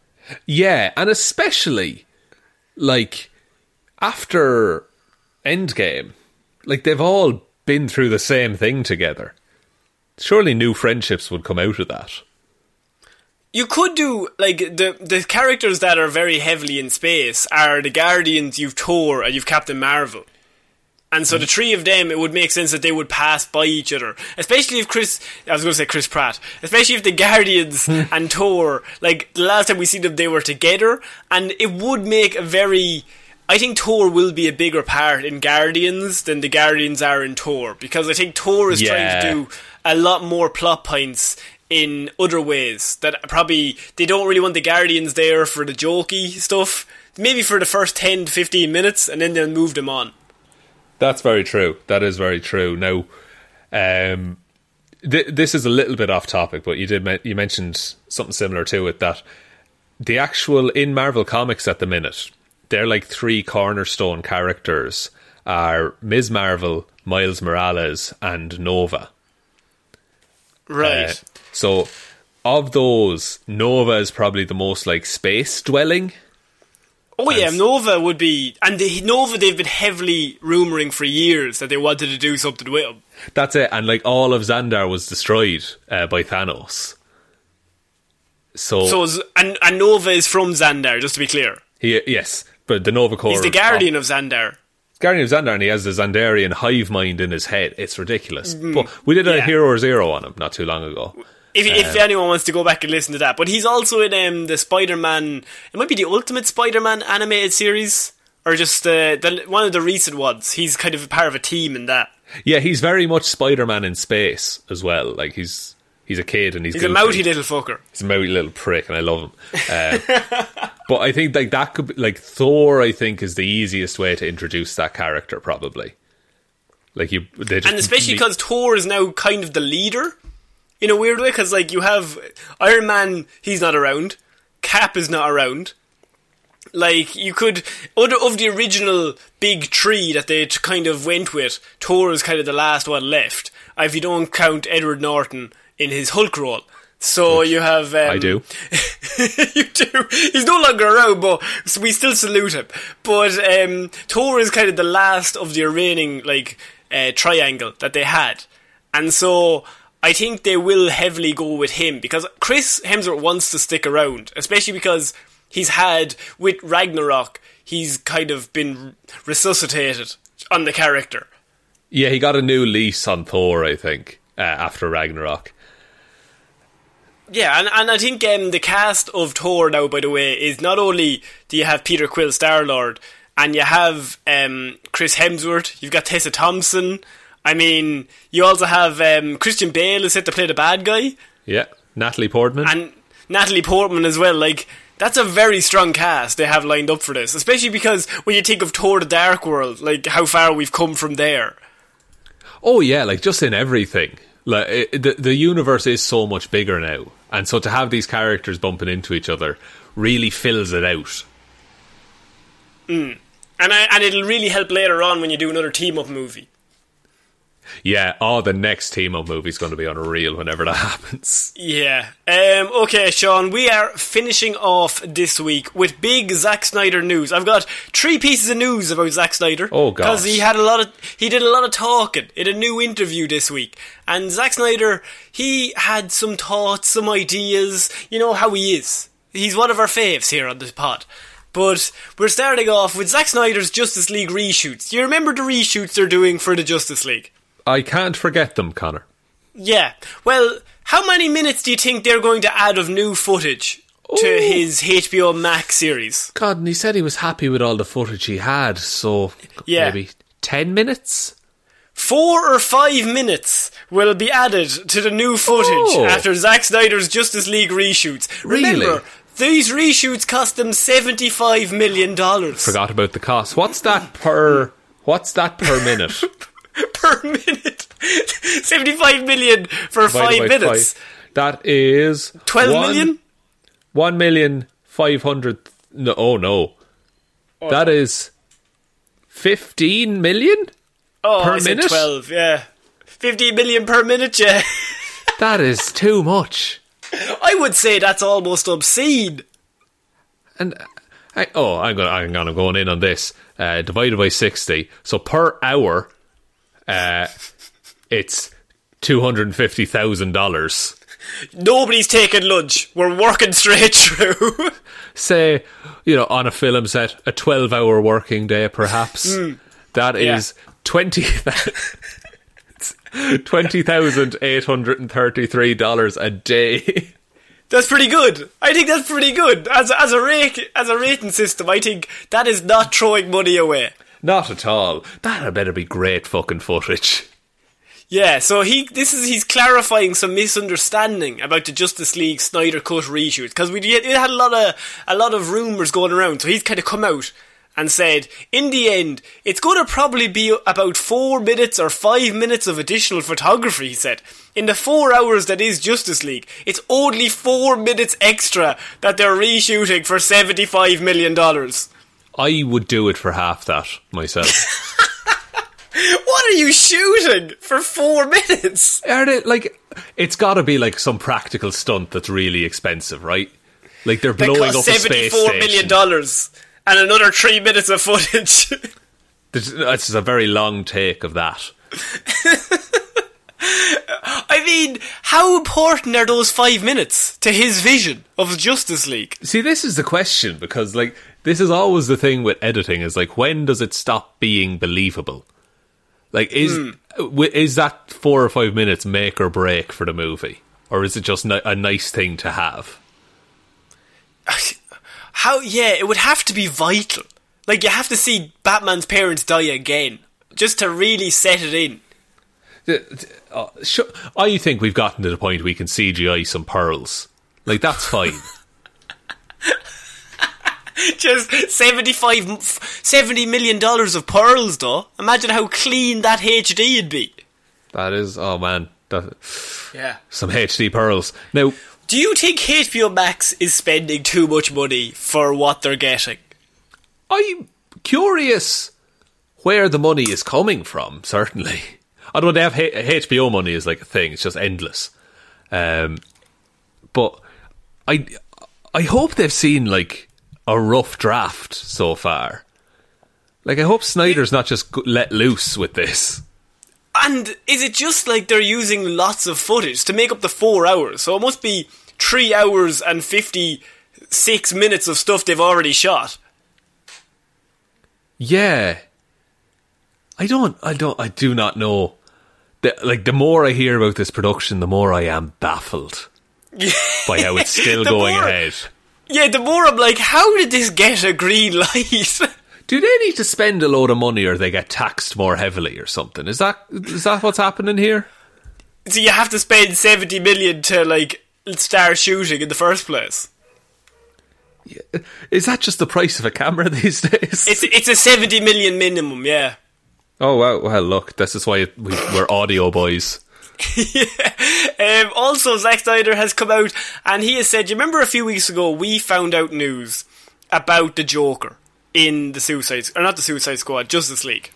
Yeah, and especially, like, after Endgame, like, they've all been through the same thing together. Surely new friendships would come out of that. You could do like the the characters that are very heavily in space are the Guardians, you've Thor, and you've Captain Marvel. And so the mm-hmm. three of them, it would make sense that they would pass by each other. Especially if Chris, I was going to say Chris Pratt. Especially if the Guardians [LAUGHS] hmm. and Thor, like the last time we see them, they were together. And it would make a very, I think Thor will be a bigger part in Guardians than the Guardians are in Thor. Because I think Thor is trying to do a lot more plot points in other ways that probably they don't really want the Guardians there for the jokey stuff. Maybe for the first 10 to 15 minutes and then they'll move them on. That's very true. That is very true. Now, um, th- this is a little bit off topic, but you did men- you mentioned something similar to it that the actual in Marvel Comics at the minute, they're like three cornerstone characters are Ms. Marvel, Miles Morales, and Nova. Right. Uh, so, of those, Nova is probably the most like space dwelling. oh yeah, Nova would be, and the, Nova they've been heavily rumoring for years that they wanted to do something with him. That's it. And like all of Xandar was destroyed uh, by Thanos. So, So is- and and Nova is from Xandar, just to be clear. he yes, but the Nova Corps. He's the guardian of Xandar. Guardian of Xandar, and he has the Xandarian hive mind in his head. It's ridiculous. But we did a Mm, yeah. Hero Zero on him not too long ago. If, if anyone wants to go back and listen to that, but he's also in um, the Spider-Man. It might be the Ultimate Spider-Man animated series, or just uh, the, one of the recent ones. He's kind of a part of a team in that. Yeah, he's very much Spider-Man in space as well. Like he's he's a kid and he's He's a mouthy little fucker. He's a mouthy little prick, and I love him. Uh, [LAUGHS] but I think like that could be, like Thor. I think is the easiest way to introduce that character, probably. Like you, and especially because Thor is now kind of the leader in a weird way. Because like you have Iron Man, he's not around. Cap is not around. Like you could, other of the original big tree that they kind of went with, Thor is kind of the last one left. If you don't count Edward Norton in his Hulk role. So you have. Um, I do. [LAUGHS] you do. He's no longer around, but we still salute him. But um, Thor is kind of the last of the remaining like uh, triangle that they had, and so I think they will heavily go with him because Chris Hemsworth wants to stick around, especially because he's had with Ragnarok, he's kind of been resuscitated on the character. Yeah, he got a new lease on Thor. I think uh, after Ragnarok. Yeah, and, and I think um, the cast of Thor now, by the way, is not only do you have Peter Quill Star Lord, and you have um, Chris Hemsworth, you've got Tessa Thompson. I mean, you also have um, Christian Bale is set to play the bad guy, Yeah, Natalie Portman. and Natalie Portman as well. Like that's a very strong cast they have lined up for this, especially because when you think of Thor: The Dark World, like how far we've come from there. Oh yeah, like just in everything. Like it, the the universe is so much bigger now, and so to have these characters bumping into each other really fills it out. And I, and it'll really help later on when you do another team up movie. Yeah, oh, the next Timo movie's going to be unreal whenever that [LAUGHS] happens. Yeah. Um, okay, Shaun, we are finishing off this week with big Zack Snyder news. I've got three pieces of news about Zack Snyder. Oh, God. Because he had a lot of he did a lot of talking in a new interview this week. And Zack Snyder, he had some thoughts, some ideas, you know how he is. He's one of our faves here on this pod. But we're starting off with Zack Snyder's Justice League reshoots. Do you remember the reshoots they're doing for the Justice League? I can't forget them, Connor. Yeah. Well, how many minutes do you think they're going to add of new footage to Ooh. his HBO Max series? God, and he said he was happy with all the footage he had, so Yeah. maybe 10 minutes? Four or five minutes will be added to the new footage Oh. after Zack Snyder's Justice League reshoots. Really? Remember, these reshoots cost them $75 million Forgot about the cost. What's that per. What's that per minute? [LAUGHS] [LAUGHS] per minute. 75 million for Divided five minutes. five. That is. 12 one- million? One million five hundred. No, oh no. That is. 15 million? Oh, per I said minute? 12, yeah. 15 million per minute, yeah. [LAUGHS] That is too much. I would say that's almost obscene. And I, oh, I'm gonna, I'm gonna going in on this. Uh, divided by sixty, so per hour, uh, it's two hundred and fifty thousand dollars. Nobody's taking lunch. We're working straight through. Say, you know, on a film set, a twelve-hour working day, perhaps. That Hmm. Yeah. is twenty. [LAUGHS] Twenty thousand eight hundred and thirty-three dollars a day. that's pretty good. I think that's pretty good as as a rate as a rating system. I think that is not throwing money away. Not at all. That had better be great fucking footage. Yeah, so he this is he's clarifying some misunderstanding about the Justice League Snyder Cut reshoot because we it had a lot of a lot of rumors going around. So he's kind of come out and said, in the end, it's going to probably be about four minutes or five minutes of additional photography. He said, in the four hours that is Justice League, it's only four minutes extra that they're reshooting for seventy five million dollars. I would do it for half that myself. [LAUGHS] What are you shooting for four minutes? Are they like? It's got to be like some practical stunt that's really expensive, right? Like they're blowing up a space station. million dollars and another three minutes of footage. This is a very long take of that. [LAUGHS] I mean, how important are those five minutes to his vision of Justice League? See, this is the question because like this is always the thing with editing is like when does it stop being believable? Like is hmm. w- is that four or five minutes make or break for the movie, or is it just a nice thing to have? [LAUGHS] How? Yeah, it would have to be vital. Like you have to see Batman's parents die again just to really set it in. Uh, sure, I think we've gotten to the point we can CGI some pearls. Like that's fine. [LAUGHS] Just 75, 70 million dollars of pearls, though. Imagine how clean that HD would be. that is, oh man, that, Yeah. some HD pearls. Now, Do you think HBO Max is spending too much money for what they're getting? I'm curious where the money is coming from. Certainly, although they have H- HBO money is like a thing; it's just endless. Um, but I, I hope they've seen like a rough draft so far. Like, I hope Snyder's not just let loose with this. And is it just like they're using lots of footage to make up the four hours? So it must be three hours and 56 minutes of stuff they've already shot. Yeah. I don't I don't I do not know. The, like the more I hear about this production, the more I am baffled [LAUGHS] by how it's still going more- ahead. Yeah, the more I'm like, how did this get a green [LAUGHS] light? Do they need to spend a load of money or they get taxed more heavily or something? Is that is that what's happening here? so you have to spend 70 million to like start shooting in the first place. Is that just the price of a camera [LAUGHS] these days? It's it's a seventy million minimum, yeah. Oh wow! Well, look, this is why we, we're audio boys. [LAUGHS] Um, also, Zack Snyder has come out and he has said, "You remember a few weeks ago we found out news about the Joker in the Suicide or not the Suicide Squad, Justice League."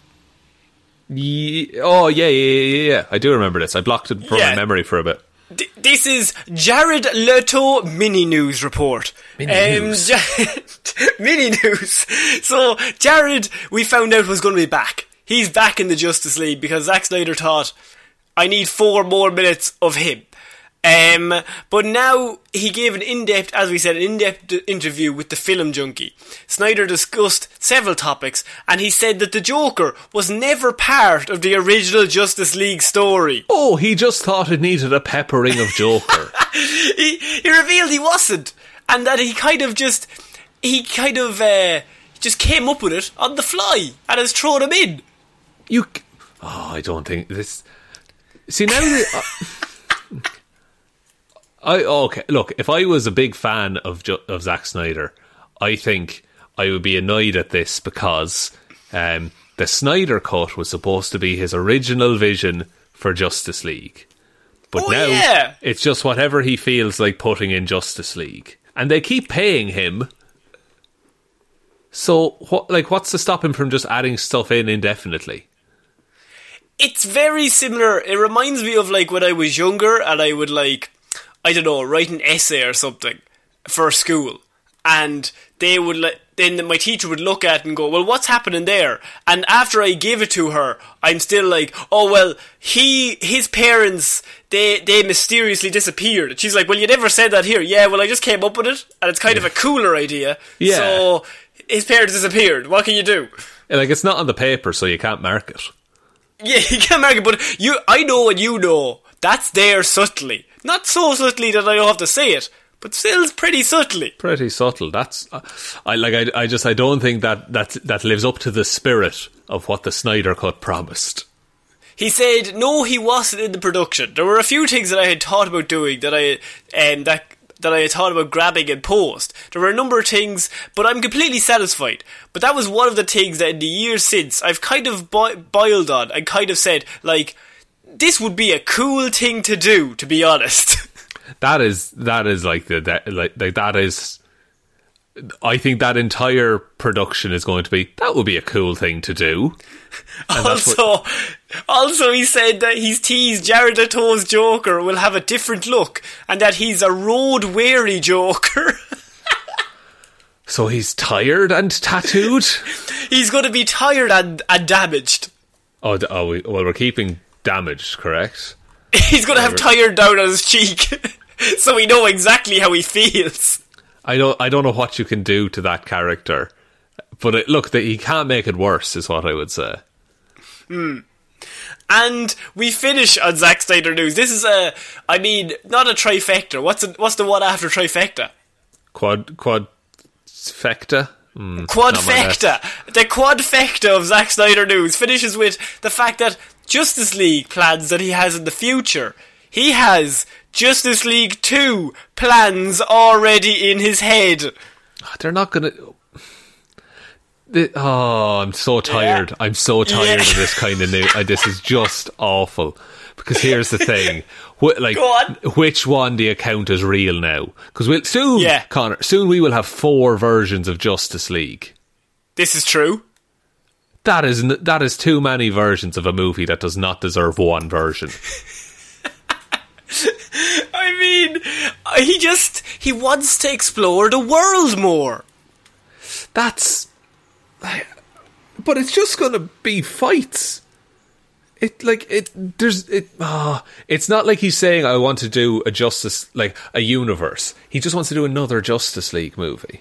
Ye- oh yeah, yeah, yeah, yeah. I do remember this. I blocked it from Yeah. my memory for a bit. D- this is Jared Leto mini news report. Mini news. Ja- [LAUGHS] mini news. So Jared, we found out was going to be back. He's back in the Justice League because Zack Snyder thought I need four more minutes of him. Um, but now he gave an in-depth, as we said, an in-depth interview with the film junkie. Snyder discussed several topics, and he said that the Joker was never part of the original Justice League story. Oh, he just thought it needed a peppering of Joker. [LAUGHS] he, he revealed he wasn't, and that he kind of just he kind of uh, just came up with it on the fly and has thrown him in. You. Oh, I don't think this. See now. That, [LAUGHS] I okay. Look, if I was a big fan of of Zack Snyder, I think I would be annoyed at this because um, the Snyder cut was supposed to be his original vision for Justice League, but Oh, now yeah. it's just whatever he feels like putting in Justice League, and they keep paying him. So, what like what's to stop him from just adding stuff in indefinitely? It's very similar. It reminds me of like when I was younger and I would like I don't know write an essay or something for school, and they would like then my teacher would look at it and go, "Well, what's happening there?" And after I gave it to her, I'm still like, "Oh well, he his parents they they mysteriously disappeared." And she's like, "Well, you never said that here." Yeah, well, I just came up with it, and it's kind of a cooler idea. Yeah. So his parents disappeared. What can you do? Like it's not on the paper, so you can't mark it. [LAUGHS] Yeah, you can't mark it, but you, I know what you know that's there subtly. Not so subtly that I don't have to say it, but still pretty subtly. Pretty subtle. That's uh, I like. I, I just I don't think that that that lives up to the spirit of what the Snyder Cut promised. He said no, he wasn't in the production. There were a few things that I had thought about doing that I um, that that I had thought about grabbing and post. There were a number of things, but I'm completely satisfied. But that was one of the things that in the years since I've kind of boi- boiled on and kind of said like this would be a cool thing to do. To be honest. [LAUGHS] That is that is like the that, like, like that is. I think that entire production is going to be that would be a cool thing to do. And Also, also he said that he's teased Jared Leto's Joker will have a different look and that he's a road weary Joker. [LAUGHS] So he's tired and tattooed. he's going to be tired and, and damaged. oh, oh, we, well, we're keeping damaged, correct? [LAUGHS] He's going to have tired down on his cheek. [LAUGHS] so we know exactly how he feels. I don't I don't know what you can do to that character, but it, look, that he can't make it worse, is what I would say. And we finish on Zack Snyder news. This is a, I mean, not a trifecta. What's a, what's the one after trifecta? Quad quadfecta. Mm, not my best. Quadfecta. The quadfecta of Zack Snyder news finishes with the fact that Justice League plans that he has in the future. He has Justice League 2 plans already in his head. They're not gonna. Oh, I'm so tired. I'm so tired Yeah. of this kind of news. Uh, this is just awful. Because here's the thing, [LAUGHS] Wh- like, Go on. which one do you count as real now? Because we'll soon, Yeah. Connor, soon we will have four versions of Justice League. This is true. That is n- that is too many versions of a movie that does not deserve one version. [LAUGHS] [LAUGHS] I mean, uh, he just, he wants to explore the world more. That's, but it's just gonna be fights. It like it. There's it. ah it's not like he's saying I want to do a Justice like a universe. He just wants to do another Justice League movie.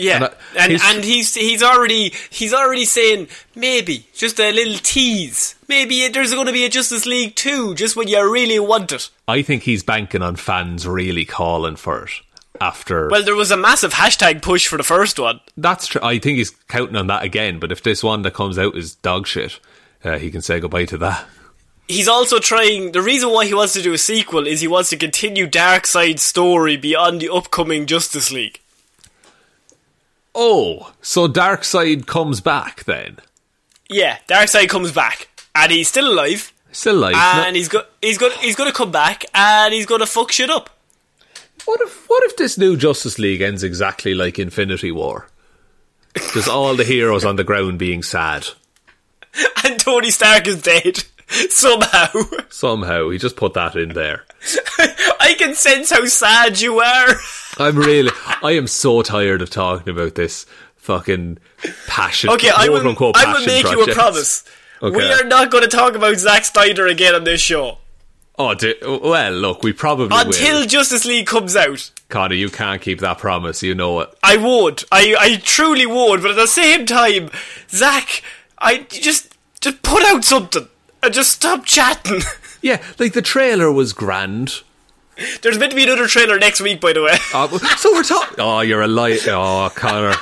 Yeah, And, and uh, and, he's he's already he's already saying maybe just a little tease. Maybe there's going to be a Justice League two, just when you really want it. I think he's banking on fans really calling for it. After Well, there was a massive hashtag push for the first one. that's true. I think he's counting on that again. But if this one that comes out is dog shit, uh, he can say goodbye to that. he's also trying. The reason why he wants to do a sequel is he wants to continue Darkseid's story beyond the upcoming Justice League. Oh, so Darkseid comes back then? Yeah, Darkseid comes back, and he's still alive, Still alive. and no- he's go- he's going he's going to come back, and he's going to fuck shit up. What if what if this new Justice League ends exactly like Infinity War? Just all the heroes on the ground being sad. [LAUGHS] And Tony Stark is dead [LAUGHS] somehow. [LAUGHS] Somehow he just put that in there. I can sense how sad you are. [LAUGHS] I'm really I am so tired of talking about this fucking passion Okay, I will, unquote I will passion make you a promise. Okay. We are not going to talk about Zack Snyder again on this show Oh di- well look, we probably until will. Justice League comes out. Connor, you can't keep that promise, you know it. I would. I, I truly would. But at the same time, Zack, I just just put out something and just stop chatting. [LAUGHS] Yeah, like the trailer was grand. There's meant to be another trailer next week, by the way. Uh, so we're talking. [LAUGHS] Oh, you're a liar. Oh, Connor.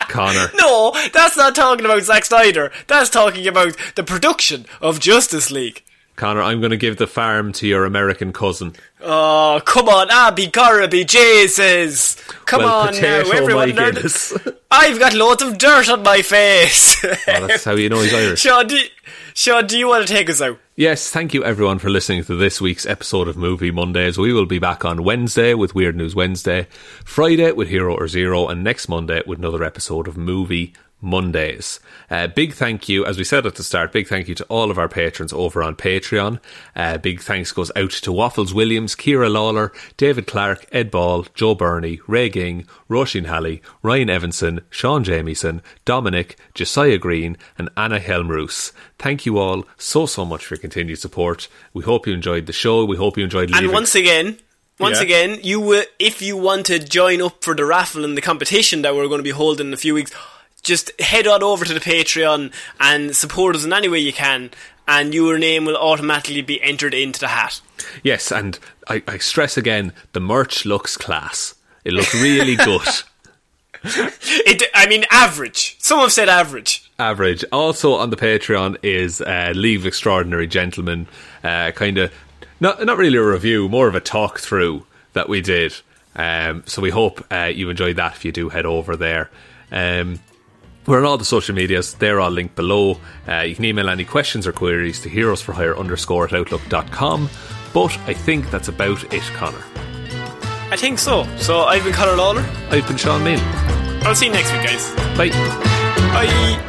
Connor. [LAUGHS] no, that's not talking about Zack Snyder. That's talking about the production of Justice League. Connor, I'm going to give the farm to your American cousin. Oh, come on, Abby Garaby, Jesus. Come well, on now, everyone. I've got loads of dirt on my face. oh, that's how you know he's Irish. Shaun, do, Shaun, do you want to take us out? Yes, thank you everyone for listening to this week's episode of Movie Mondays. We will be back on Wednesday with Weird News Wednesday, Friday with Hero or Zero, and next Monday with another episode of Movie Mondays. Uh, big thank you, as we said at the start, big thank you to all of our patrons over on Patreon. Uh, big thanks goes out to Waffles Williams, Ciara Lawler, David Clarke, Ed Ball, Joe Bernie, Ray Ging, Roisin Hally, Ryan Evanson, Shaun Jamieson, Dominic, Jessiah Green, and Anna Hjelmroos. Thank you all so, so much for your continued support. We hope you enjoyed the show. We hope you enjoyed leaving. And once again, once Yeah. again, you uh, if you want to join up for the raffle and the competition that we're going to be holding in a few weeks, just head on over to the Patreon and support us in any way you can, and your name will automatically be entered into the hat. Yes, and I, I stress again, the merch looks class. It looks really [LAUGHS] good. It, I mean, average. Some have said average. Average. Also on the Patreon is uh, Leave Extraordinary Gentlemen, uh, kind of not not really a review, more of a talk through that we did. Um, so we hope uh, you enjoyed that. If you do, head over there. Um, we're on all the social medias. They're all linked below. Uh, you can email any questions or queries to heroesforhire underscore at outlook.com. But I think that's about it, Connor. I think so. So I've been Connor Lawler. I've been Shaun Meighan. I'll see you next week, guys. Bye. Bye.